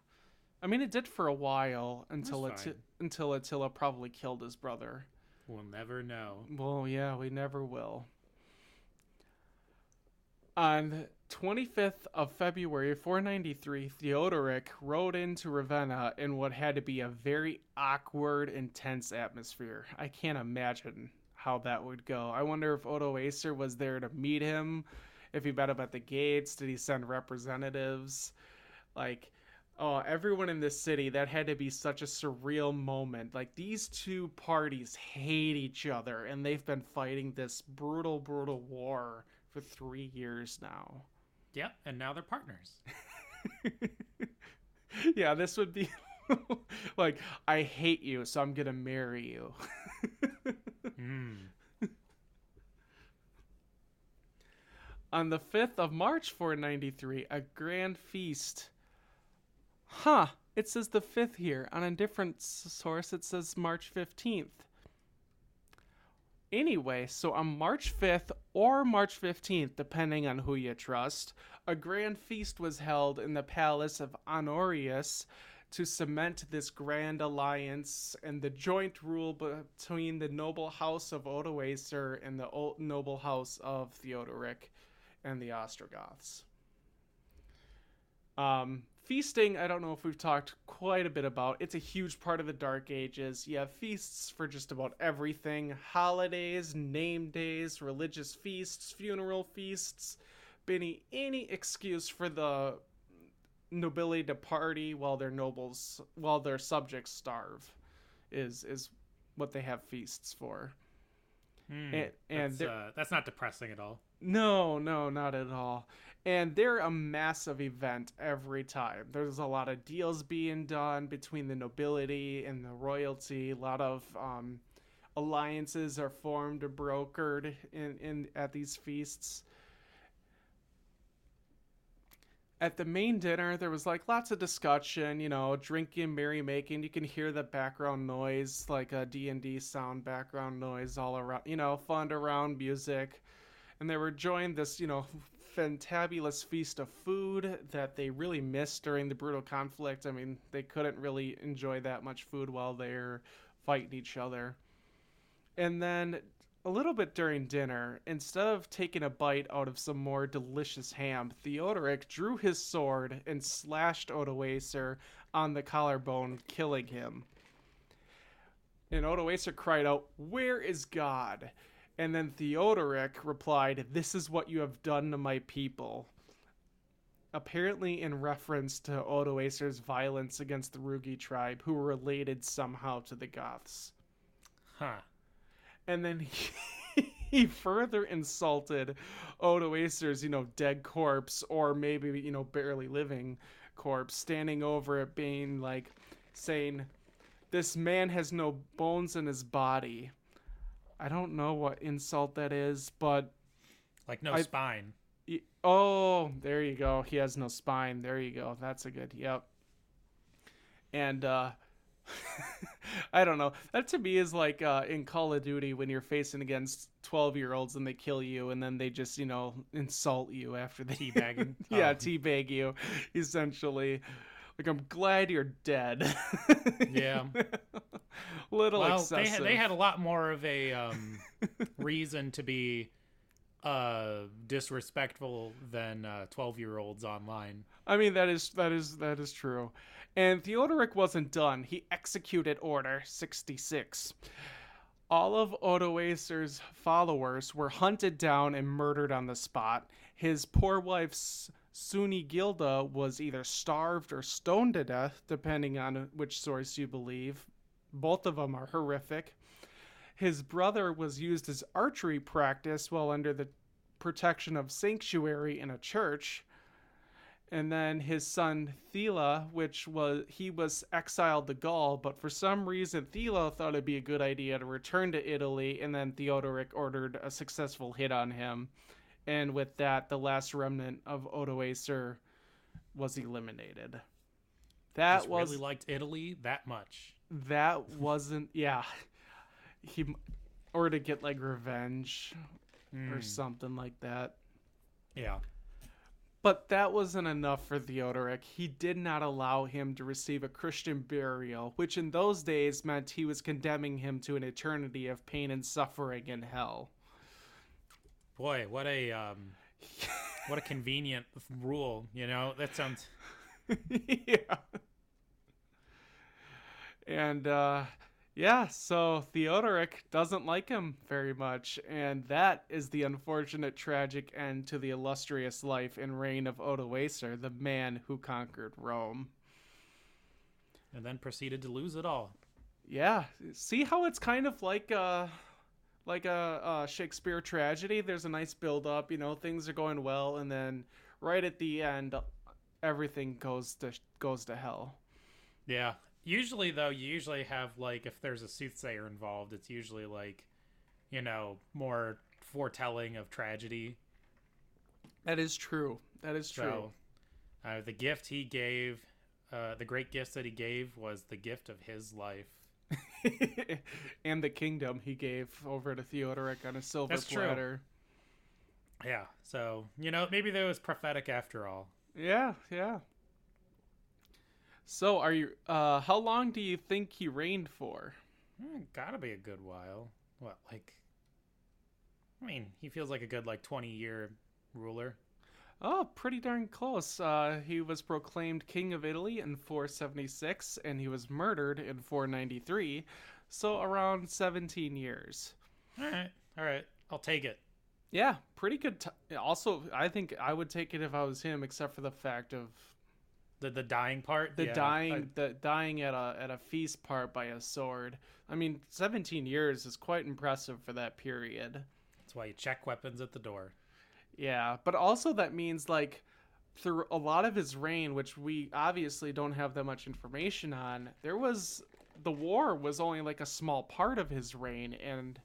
I mean, it did for a while until Atti- until Attila probably killed his brother. We'll never know. Well, yeah, we never will. On 25th of February 493, Theodoric rode into Ravenna in what had to be a very awkward, intense atmosphere. I can't imagine how that would go. I wonder if Odoacer was there to meet him, if he met him at the gates, did he send representatives? Like, oh, everyone in this city, that had to be such a surreal moment. Like, these two parties hate each other, and they've been fighting this brutal, brutal war for three years now. Yep, and now they're partners. yeah, this would be like, I hate you, so I'm gonna marry you. Mm. On the 5th of March 493, a grand feast. Huh, it says the 5th here. On a different source, it says March 15th. Anyway, so on March 5th or March 15th, depending on who you trust, a grand feast was held in the palace of Honorius to cement this grand alliance and the joint rule between the noble house of Odoacer and the old noble house of Theodoric and the Ostrogoths. Um, feasting, I don't know if we've talked quite a bit about. It's a huge part of the Dark Ages. You have feasts for just about everything holidays, name days, religious feasts, funeral feasts. Any, any excuse for the nobility to party while their nobles, while their subjects starve, is is what they have feasts for. Hmm. And, and that's, uh, that's not depressing at all. no, no, not at all. And they're a massive event every time. There's a lot of deals being done between the nobility and the royalty. A lot of um, alliances are formed or brokered in, in at these feasts. at the main dinner there was like lots of discussion you know drinking merrymaking you can hear the background noise like a d&d sound background noise all around you know fun around music and they were joined this you know fantabulous feast of food that they really missed during the brutal conflict i mean they couldn't really enjoy that much food while they're fighting each other and then a little bit during dinner, instead of taking a bite out of some more delicious ham, Theodoric drew his sword and slashed Odoacer on the collarbone, killing him. And Odoacer cried out, Where is God? And then Theodoric replied, This is what you have done to my people. Apparently, in reference to Odoacer's violence against the Rugi tribe, who were related somehow to the Goths. Huh. And then he, he further insulted Odoacer's, you know, dead corpse or maybe, you know, barely living corpse, standing over it, being like, saying, This man has no bones in his body. I don't know what insult that is, but. Like no I- spine. Oh, there you go. He has no spine. There you go. That's a good. Yep. And, uh,. I don't know. That to me is like uh, in Call of Duty when you're facing against 12 year olds and they kill you and then they just, you know, insult you after they Teabagging? yeah, Oh. teabag you, essentially. Like, I'm glad you're dead. Yeah. Little well, excessive. they had, they had a lot more of a um, reason to be uh, disrespectful than twelve year olds online. I mean that is that is that is true. And Theodoric wasn't done. He executed Order 66. All of Odoacer's followers were hunted down and murdered on the spot. His poor wife S- Sunigilda was either starved or stoned to death, depending on which source you believe. Both of them are horrific. His brother was used as archery practice while under the protection of sanctuary in a church and then his son Thela, which was he was exiled to Gaul, but for some reason Thela thought it'd be a good idea to return to Italy, and then Theodoric ordered a successful hit on him, and with that, the last remnant of Odoacer was eliminated. That Just was really liked Italy that much. that wasn't yeah, he or to get like revenge or Mm, something like that. yeah. But that wasn't enough for Theodoric. He did not allow him to receive a Christian burial, which in those days meant he was condemning him to an eternity of pain and suffering in hell. Boy, what a um, what a convenient rule. You know that sounds. yeah. And uh yeah, so Theodoric doesn't like him very much, and that is the unfortunate tragic end to the illustrious life and reign of Odoacer, the man who conquered Rome. And then proceeded to lose it all. Yeah, see how it's kind of like a like a, a Shakespeare tragedy. There's a nice build up, you know, things are going well, and then right at the end, everything goes to goes to hell. Yeah. Usually, though, you usually have like if there's a soothsayer involved, it's usually like, you know, more foretelling of tragedy. That is true. That is true. So, uh, the gift he gave, uh, the great gifts that he gave was the gift of his life. and the kingdom he gave over to Theodoric on a silver That's true. platter. Yeah. So you know, maybe that was prophetic after all. Yeah, yeah. So, are you? Uh, how long do you think he reigned for? Hmm, gotta be a good while. What, like? I mean, he feels like a good like twenty year ruler. Oh, pretty darn close. Uh, he was proclaimed king of Italy in 476, and he was murdered in 493. So around 17 years. All right, all right, I'll take it. Yeah, pretty good. T- also, I think I would take it if I was him, except for the fact of The the dying part, the yeah, dying, I- the dying at a at a feast part by a sword. I mean, 17 years is quite impressive for that period. that's why you check weapons at the door. Yeah, but also that means like through a lot of his reign, which we obviously don't have that much information on, there was the war was only like a small part of his reign, and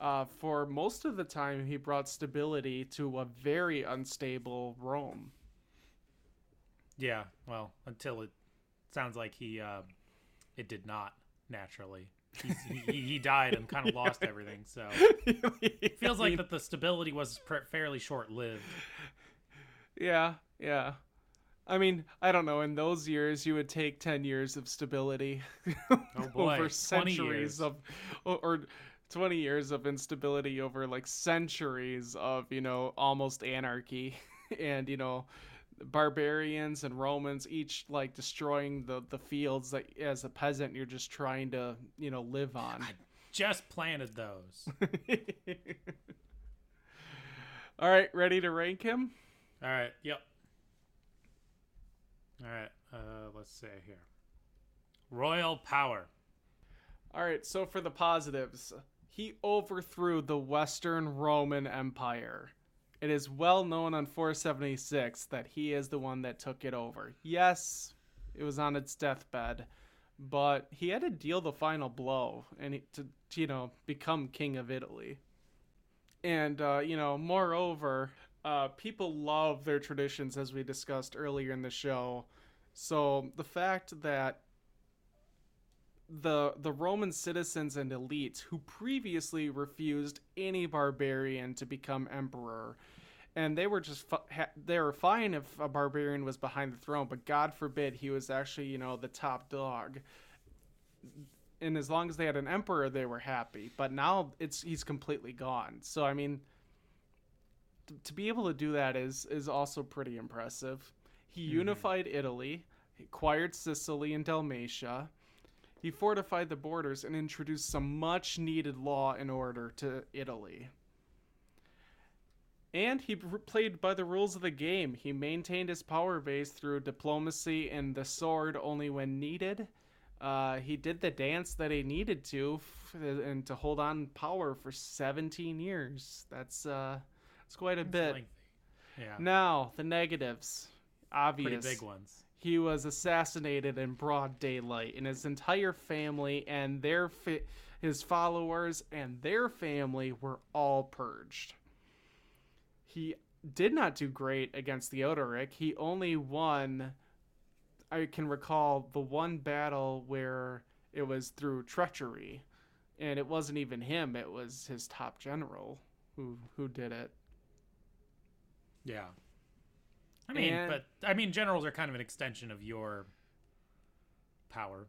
uh, for most of the time he brought stability to a very unstable Rome. Yeah, well, until it sounds like he uh, it did not naturally. He he died and kind of lost everything. So it feels like that the stability was pr- fairly short lived. Yeah, yeah. I mean, I don't know. In those years, you would take ten years of stability Oh boy, over centuries of, or, or twenty years of instability over like centuries of you know almost anarchy, and you know barbarians and Romans each like destroying the the fields that as a peasant you're just trying to you know live on. I Just planted those. All right, ready to rank him? All right. Yep. All right. Uh, let's see here. Royal power. All right, so for the positives, he overthrew the Western Roman Empire. It is well known on 476 that he is the one that took it over. Yes, it was on its deathbed, but he had to deal the final blow and he- to, you know become king of Italy. And uh, you know, moreover, uh, people love their traditions as we discussed earlier in the show. So the fact that the the Roman citizens and elites who previously refused any barbarian to become emperor, and they were just fi- ha- they were fine if a barbarian was behind the throne, but God forbid he was actually you know the top dog. And as long as they had an emperor, they were happy. But now it's he's completely gone. So I mean, t- to be able to do that is is also pretty impressive. He mm-hmm. unified Italy, acquired Sicily and Dalmatia. He fortified the borders and introduced some much needed law and order to Italy. And he played by the rules of the game. He maintained his power base through diplomacy and the sword only when needed. Uh, he did the dance that he needed to f- and to hold on power for 17 years. That's uh, that's quite a It's bit. lengthy. Yeah. Now, the negatives. Obvious. Pretty big ones. He was assassinated in broad daylight, and his entire family and their fi- his followers and their family were all purged. He did not do great against Theodoric. He only won. I can recall the one battle where it was through treachery, and it wasn't even him. It was his top general who who did it. Yeah. I mean, And- but I mean, generals are kind of an extension of your power.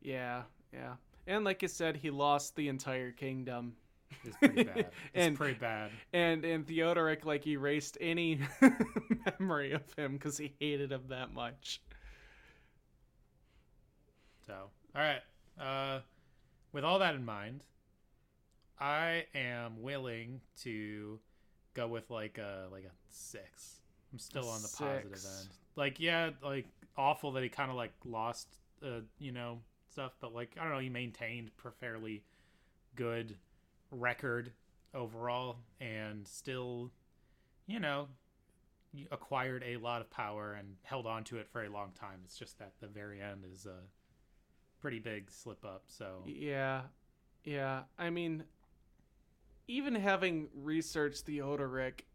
Yeah, yeah. And like I said, he lost the entire kingdom. It's pretty bad. It's And- pretty bad. And and Theodoric like erased any memory of him because he hated him that much. So, all right. Uh, with all that in mind, I am willing to go with like a like a six. I'm still on the positive Six. end. Like, yeah, like awful that he kind of like lost, uh, you know, stuff, but like I don't know, he maintained fairly good record overall, and still, you know, acquired a lot of power and held on to it for a long time. It's just that the very end is a pretty big slip up. So Yeah, yeah. I mean, even having researched Theodoric,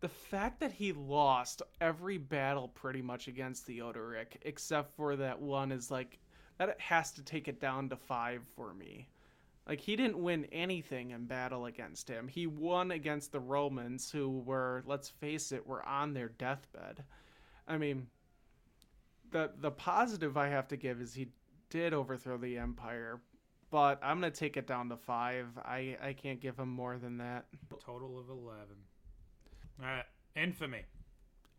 the fact that he lost every battle pretty much against Theodoric, except for that one, is like that has to take it down to five for me. Like he didn't win anything in battle against him. He won against the Romans, who were, let's face it, were on their deathbed. I mean, the the positive I have to give is he did overthrow the empire, but I'm gonna take it down to five. I I can't give him more than that. total of eleven. All right, infamy.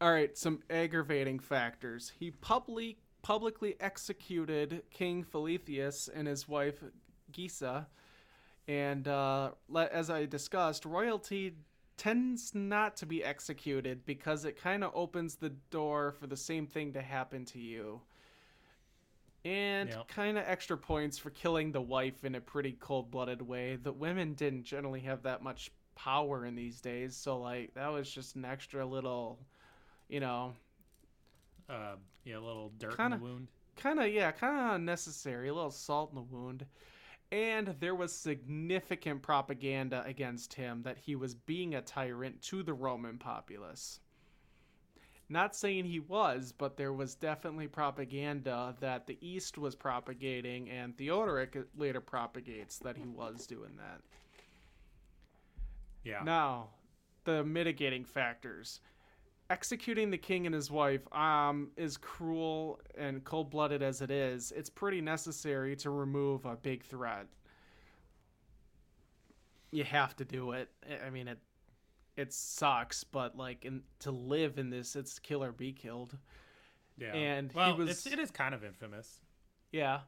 All right, some aggravating factors. He publicly publicly executed King Feletheus and his wife Gisa, and uh, as I discussed, royalty tends not to be executed because it kind of opens the door for the same thing to happen to you. And Yep. kind of extra points for killing the wife in a pretty cold-blooded way. The women didn't generally have that much power in these days, so like that was just an extra little, you know, Uh, yeah, a little dirt Kinda- in the wound. kind of yeah, kind of unnecessary, a little salt in the wound. And there was significant propaganda against him that he was being a tyrant to the Roman populace. Not saying he was, but there was definitely propaganda that the East was propagating, and Theodoric later propagates that he was doing that. Yeah. Now, the mitigating factors. Executing the king and his wife um, is cruel and cold blooded as it is. It's pretty necessary to remove a big threat. You have to do it. I- mean, it it sucks, but like, in, to live in this, it's kill or be killed. yeah. and he well, was- it's, it is kind of infamous. Yeah.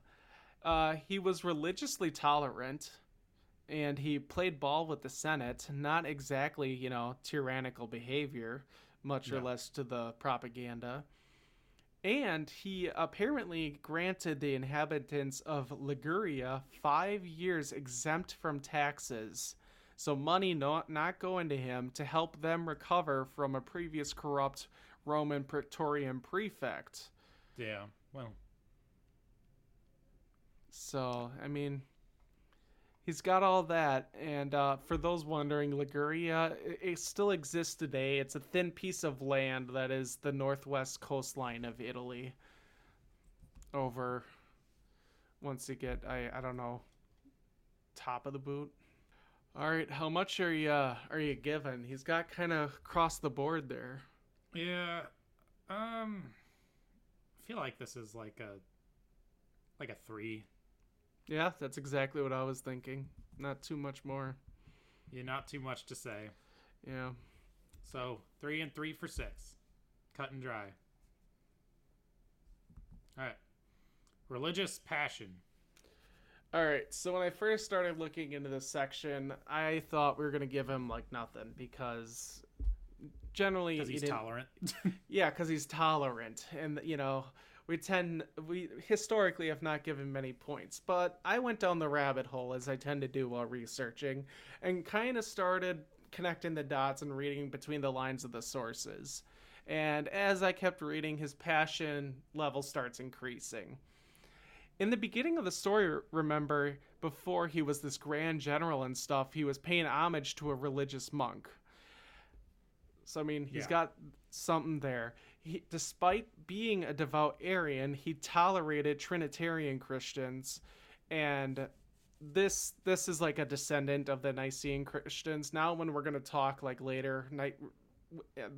Uh, he was religiously tolerant and he played ball with the Senate. Not exactly, you know, tyrannical behavior, much or less to the propaganda. And he apparently granted the inhabitants of Liguria five years exempt from taxes. So money not, not going to him to help them recover from a previous corrupt Roman Praetorian prefect. Yeah. Well, So, I mean, he's got all that. And uh, for those wondering, Liguria, it, it still exists today. It's a thin piece of land that is the northwest coastline of Italy. Over, once you get, I, I don't know, top of the boot. All right, how much are you uh, are you given? He's got kind of across the board there. yeah. Um, I feel like this is like a like a three. Yeah, that's exactly what I was thinking. Not too much more. Yeah, not too much to say. Yeah. So three and three for six. Cut and dry. All right. Religious passion. All right, so when I first started looking into this section, I thought we were gonna give him like nothing because generally Because he he's didn't- tolerant. Yeah, because he's tolerant, and you know we tend we historically have not given many points. But I went down the rabbit hole as I tend to do while researching, and kind of started connecting the dots and reading between the lines of the sources. And as I kept reading, his passion level starts increasing. In the beginning of the story, remember, before he was this grand general and stuff, he was paying homage to a religious monk. So I mean, he's Yeah. got something there. He, despite being a devout Arian, he tolerated Trinitarian Christians, and this this is like a descendant of the Nicene Christians. Now, when we're gonna talk like later, night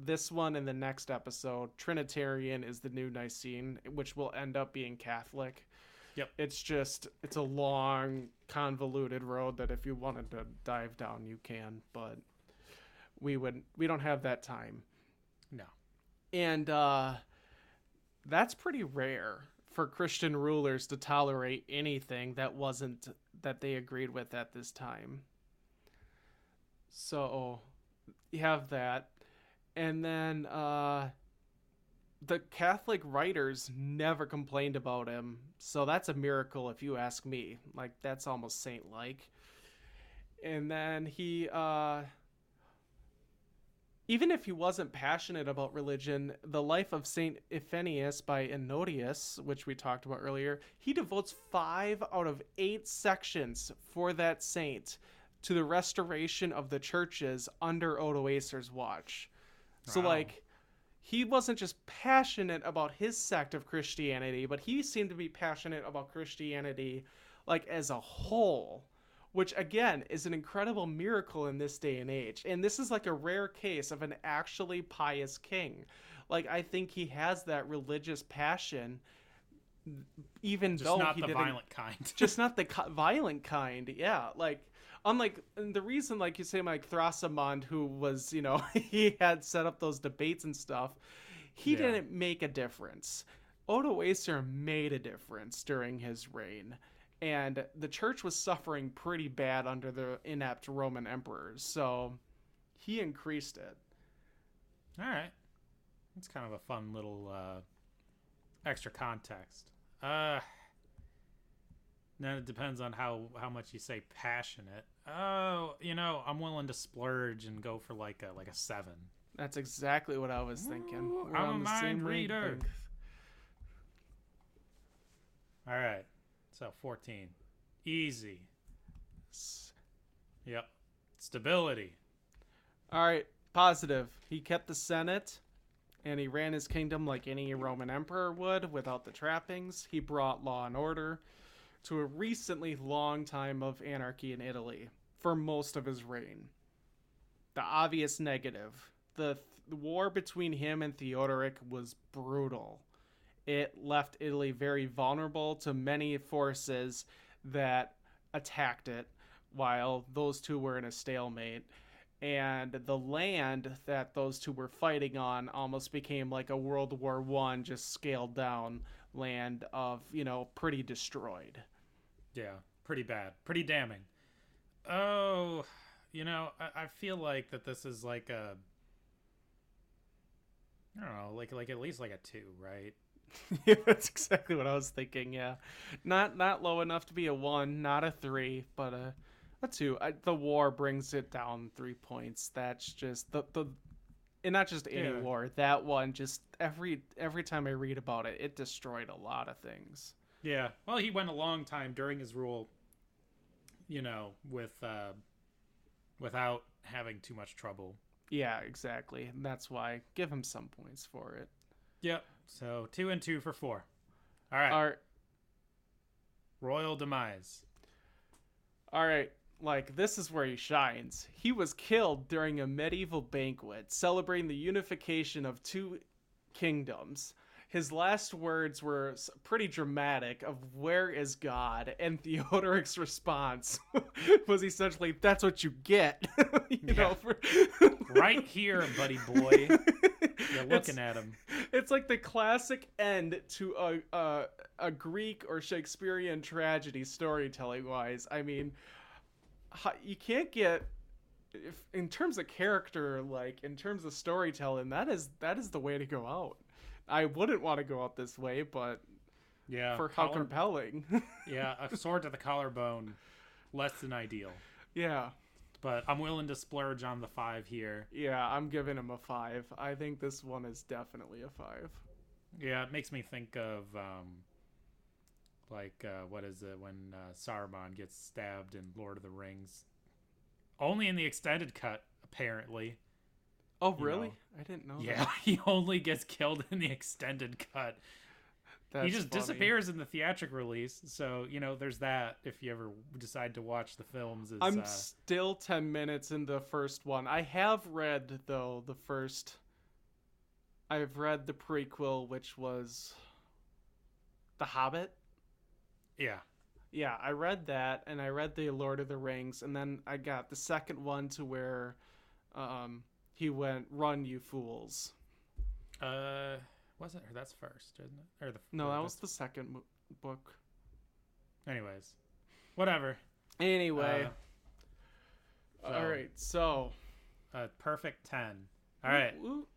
this one in the next episode, Trinitarian is the new Nicene, which will end up being Catholic. Yep. It's just it's a long, convoluted road that if you wanted to dive down, you can, but we would we don't have that time. And uh, that's pretty rare for Christian rulers to tolerate anything that wasn't that they agreed with at this time. So you have that, and then uh, the Catholic writers never complained about him, so that's a miracle if you ask me. Like that's almost saint-like. And then he. Uh, even if he wasn't passionate about religion, the life of Saint Epiphanius by Ennodius, which we talked about earlier, he devotes five out of eight sections for that saint to the restoration of the churches under Odoacer's watch. So, like, he wasn't just passionate about his sect of Christianity, but he seemed to be passionate about Christianity, like, as a whole which again is an incredible miracle in this day and age. And this is like a rare case of an actually pious king. Like I think he has that religious passion, even Just though not he the didn't. violent kind. just not the co- violent kind. Yeah, like unlike and the reason, like you say, like Thrasimund, who was you know he had set up those debates and stuff, he Yeah. didn't make a difference. Odoacer made a difference during his reign, and the church was suffering pretty bad under the inept Roman emperors. So he increased it. All right. It's kind of a fun little uh, extra context. Uh, then it depends on how how much you say passionate. Oh, you know, I'm willing to splurge and go for like a like a seven. That's exactly what I was thinking. Ooh, I'm a mind reader. All right. So 14. Easy. Yep. Stability. All right, positive. He kept the Senate, and he ran his kingdom like any Roman emperor would without the trappings. He brought law and order to a recently long time of anarchy in Italy for most of his reign. The obvious negative the, the war between him and Theodoric was brutal. It left Italy very vulnerable to many forces that attacked it while those two were in a stalemate and the land that those two were fighting on almost became like a World War One, just scaled down land of you know pretty destroyed. Yeah, pretty bad, pretty damning. Oh, you know, I, I feel like that this is like a, I don't know, like like at least like a two, right? yeah, that's exactly what I was thinking. Yeah, not not low enough to be a one, not a three, but a a two. I, the war brings it down three points. That's just the the, and not just any Yeah. war. That one just every every time I read about it, it destroyed a lot of things. Yeah. Well, he went a long time during his rule, you know, with uh, without having too much trouble. Yeah, exactly. And that's why give him some points for it. Yep. So two and two for four. All right. Our Royal demise. all right, like this is where he shines. He was killed during a medieval banquet celebrating the unification of two kingdoms. His last words were pretty dramatic of where is God and Theodoric's response was essentially that's what you get. you know, for Right here, buddy boy. You're It's- looking at him. it's like the classic end to a a, a Greek or Shakespearean tragedy storytelling wise. I mean, you can't get if in terms of character, like in terms of storytelling, that is that is the way to go out. I wouldn't want to go out this way, but Yeah. for how collar- compelling. yeah, a sword to the collarbone, less than ideal. yeah. But I'm willing to splurge on the five here. Yeah, I'm giving him a five. I think this one is definitely a five. Yeah, it makes me think of um, like uh, what is it when uh, Saruman gets stabbed in Lord of the Rings? Only in the extended cut, apparently. Oh, really? know. I didn't know. Yeah, that. he only gets killed in the extended cut. That's he just funny. disappears in the theatric release. So you know, there's that. If you ever decide to watch the films, is I'm uh, still 10 minutes in the first one. I have read, though, the first. I've read the prequel, which was. The Hobbit? yeah, Yeah, I read that, and I read the Lord of the Rings, and then I got the second one to where um, he went, Run, you fools. uh, wasn't or that's first, isn't it? Or the No, that was the second mo- book. Anyways, whatever. Anyway. Uh, all so- right, so. A perfect ten. All right, Woot,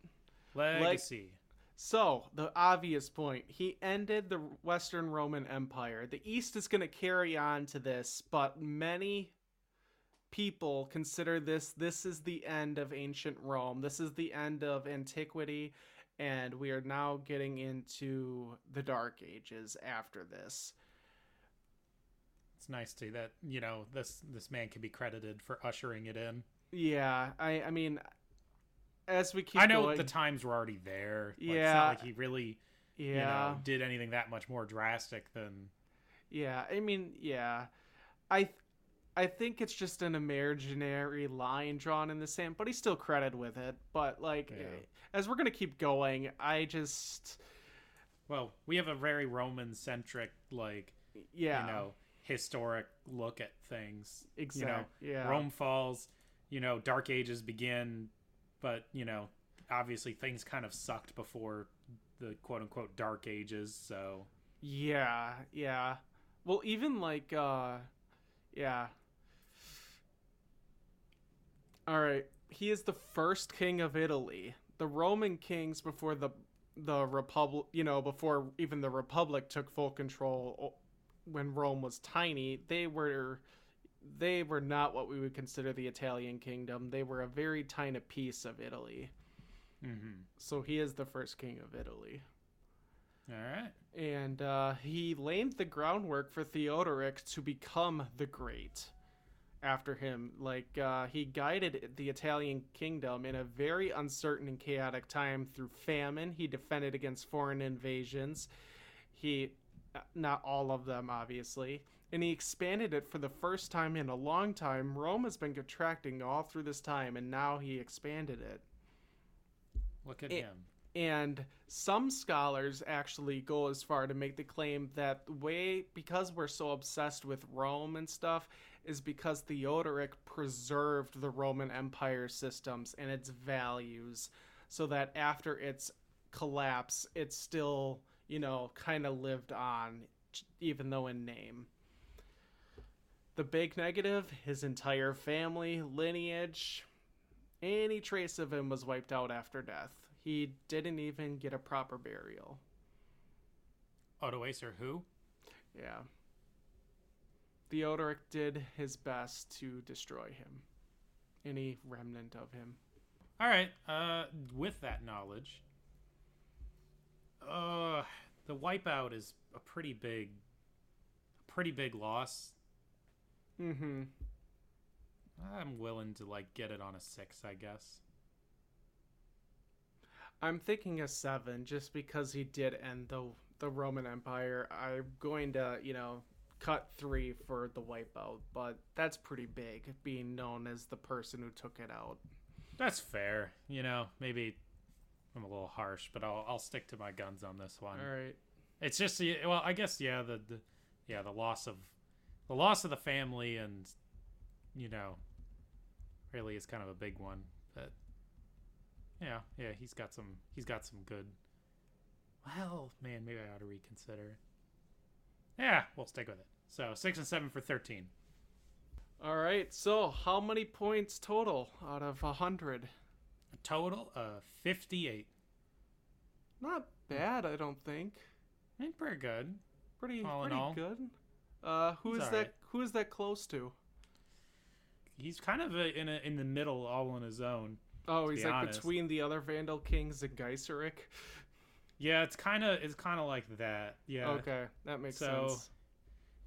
woot. legacy. So, the obvious point, he ended the Western Roman Empire. The East is going to carry on to this, but many people consider this this is the end of ancient Rome. This is the end of antiquity and we are now getting into the dark ages after this. It's nice to that you know this this man can be credited for ushering it in. Yeah, I I mean as we keep I know going, the times were already there. Like, it's Yeah. not like he really yeah. you know did anything that much more drastic than Yeah, I mean, yeah. I I think it's just an imaginary line drawn in the sand, but he's still credited with it. But like Yeah. eh, as we're going to keep going, I just well we have a very Roman centric like yeah, you know historic look at things. exactly. You know, yeah. Rome falls. You know, Dark Ages begin, but you know, obviously things kind of sucked before the quote unquote Dark Ages. So Yeah, yeah. Well, even like uh yeah. All right. He is the first king of Italy. The Roman kings before the the republic, you know, before even the republic took full control when Rome was tiny, they were they were not what we would consider the Italian kingdom. They were a very tiny piece of Italy. mhm. So he is the first king of Italy all right. and uh, he laid the groundwork for Theodoric to become the Great. After him. Like uh, he guided the Italian kingdom in a very uncertain and chaotic time through famine. He defended against foreign invasions. He, uh, not all of them, obviously, and he expanded it for the first time in a long time. Rome has been contracting all through this time, and now he expanded it. Look at It- him. And some scholars actually go as far to make the claim that the way, because we're so obsessed with Rome and stuff, is because Theodoric preserved the Roman Empire systems and its values so that after its collapse, it still, you know, kind of lived on, even though in name. The big negative his entire family, lineage, any trace of him was wiped out after death. He didn't even get a proper burial. Odoacer who? Yeah. Theodoric did his best to destroy him. Any remnant of him. All right. Uh, with that knowledge, uh, the wipeout is a pretty big, pretty big loss. Mm-hmm. I'm willing to like get it on a six, I guess. I'm thinking a seven just because he did end the the Roman Empire. I'm going to, you know, cut three for the wipeout, but that's pretty big, being known as the person who took it out. That's fair. You know, maybe I'm a little harsh, but I'll I'll stick to my guns on this one. All right. It's just well, I guess yeah, the, the yeah, the loss of the loss of the family and you know really is kind of a big one. But yeah, yeah, he's got some he's got some good Well, man, maybe I ought to reconsider. Yeah, we'll stick with it. So six and seven for thirteen. All right. So, how many points total out of a hundred? A total of fifty-eight. Not bad, I don't think. I mean, pretty good. Pretty, All in pretty all. good. Uh, who is that? right. Who is that close to? He's kind of a, in a, in the middle, all on his own. Oh, he's be like honest. between the other Vandal kings and Geiseric. Yeah, it's kind of it's kind of like that. Yeah. Okay, that makes So, sense.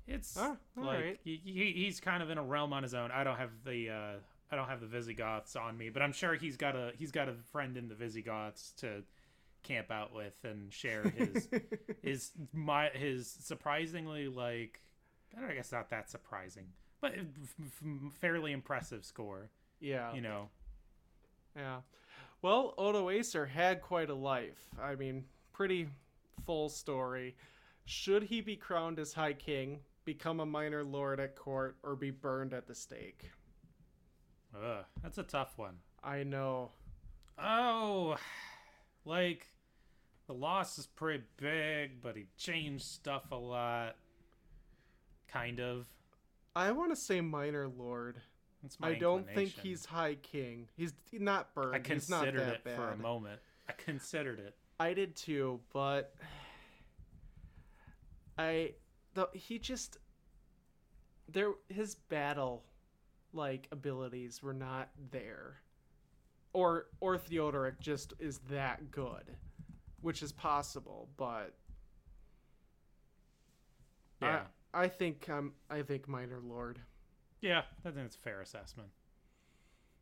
It's Ah, like right. he, he, he's kind of in a realm on his own. I don't have the uh, I don't have the Visigoths on me, but I'm sure he's got a he's got a friend in the Visigoths to camp out with and share his his my his surprisingly like I know, I guess not that surprising, but f- f- fairly impressive score. yeah, You know, yeah. Well, Odoacer had quite a life. I mean, pretty full story. Should he be crowned as High King, become a minor lord at court, or be burned at the stake? Ugh, that's a tough one. I know. Oh, like the loss is pretty big, but he changed stuff a lot. Kind of. I want to say minor lord. That's my I don't think he's High King. He's not burned. I he's not considered it bad. for a moment. I considered it. I did too, but I the he just there his battle like abilities were not there. Or or Theodoric just is that good, which is possible, but Yeah, I, I think um I think minor lord. yeah. I think it's a fair assessment.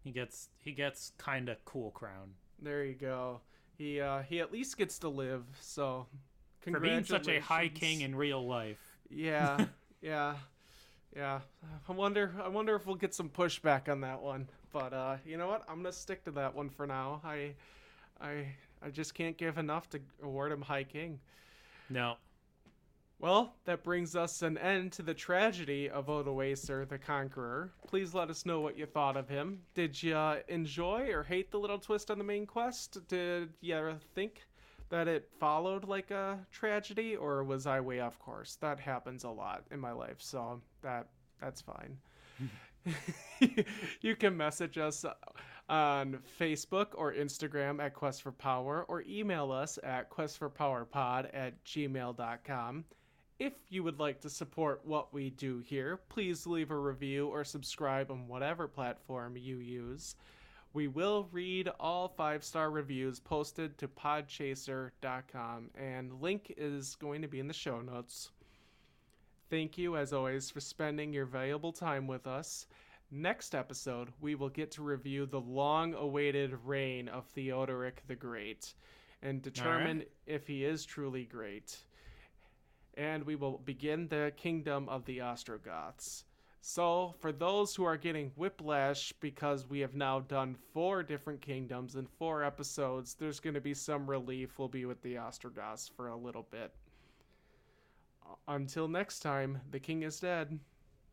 He gets he gets kind of cool crown There you go. He uh he at least gets to live, so for being such a high king in real life. Yeah, yeah, yeah. I wonder. I wonder if we'll get some pushback on that one. But uh, you know what? I'm gonna stick to that one for now. I, I, I just can't give enough to award him High King. No, Well, that brings us an end to the tragedy of Odoacer the Conqueror. Please let us know what you thought of him. Did you enjoy or hate the little twist on the main quest? Did you think that it followed like a tragedy, or was I way off course? That happens a lot in my life, so that that's fine. you can message us on Facebook or Instagram at Quest for Power or email us at questforpowerpod at gmail.com. If you would like to support what we do here, please leave a review or subscribe on whatever platform you use. We will read all five star reviews posted to podchaser.com, and link is going to be in the show notes. Thank you, as always, for spending your valuable time with us. Next episode, we will get to review the long awaited reign of Theodoric the Great and determine if he is truly great. And we will begin the kingdom of the Ostrogoths. So, for those who are getting whiplash because we have now done four different kingdoms in four episodes, there's going to be some relief. We'll be with the Ostrogoths for a little bit. Until next time, the king is dead.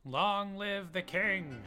Long live the king!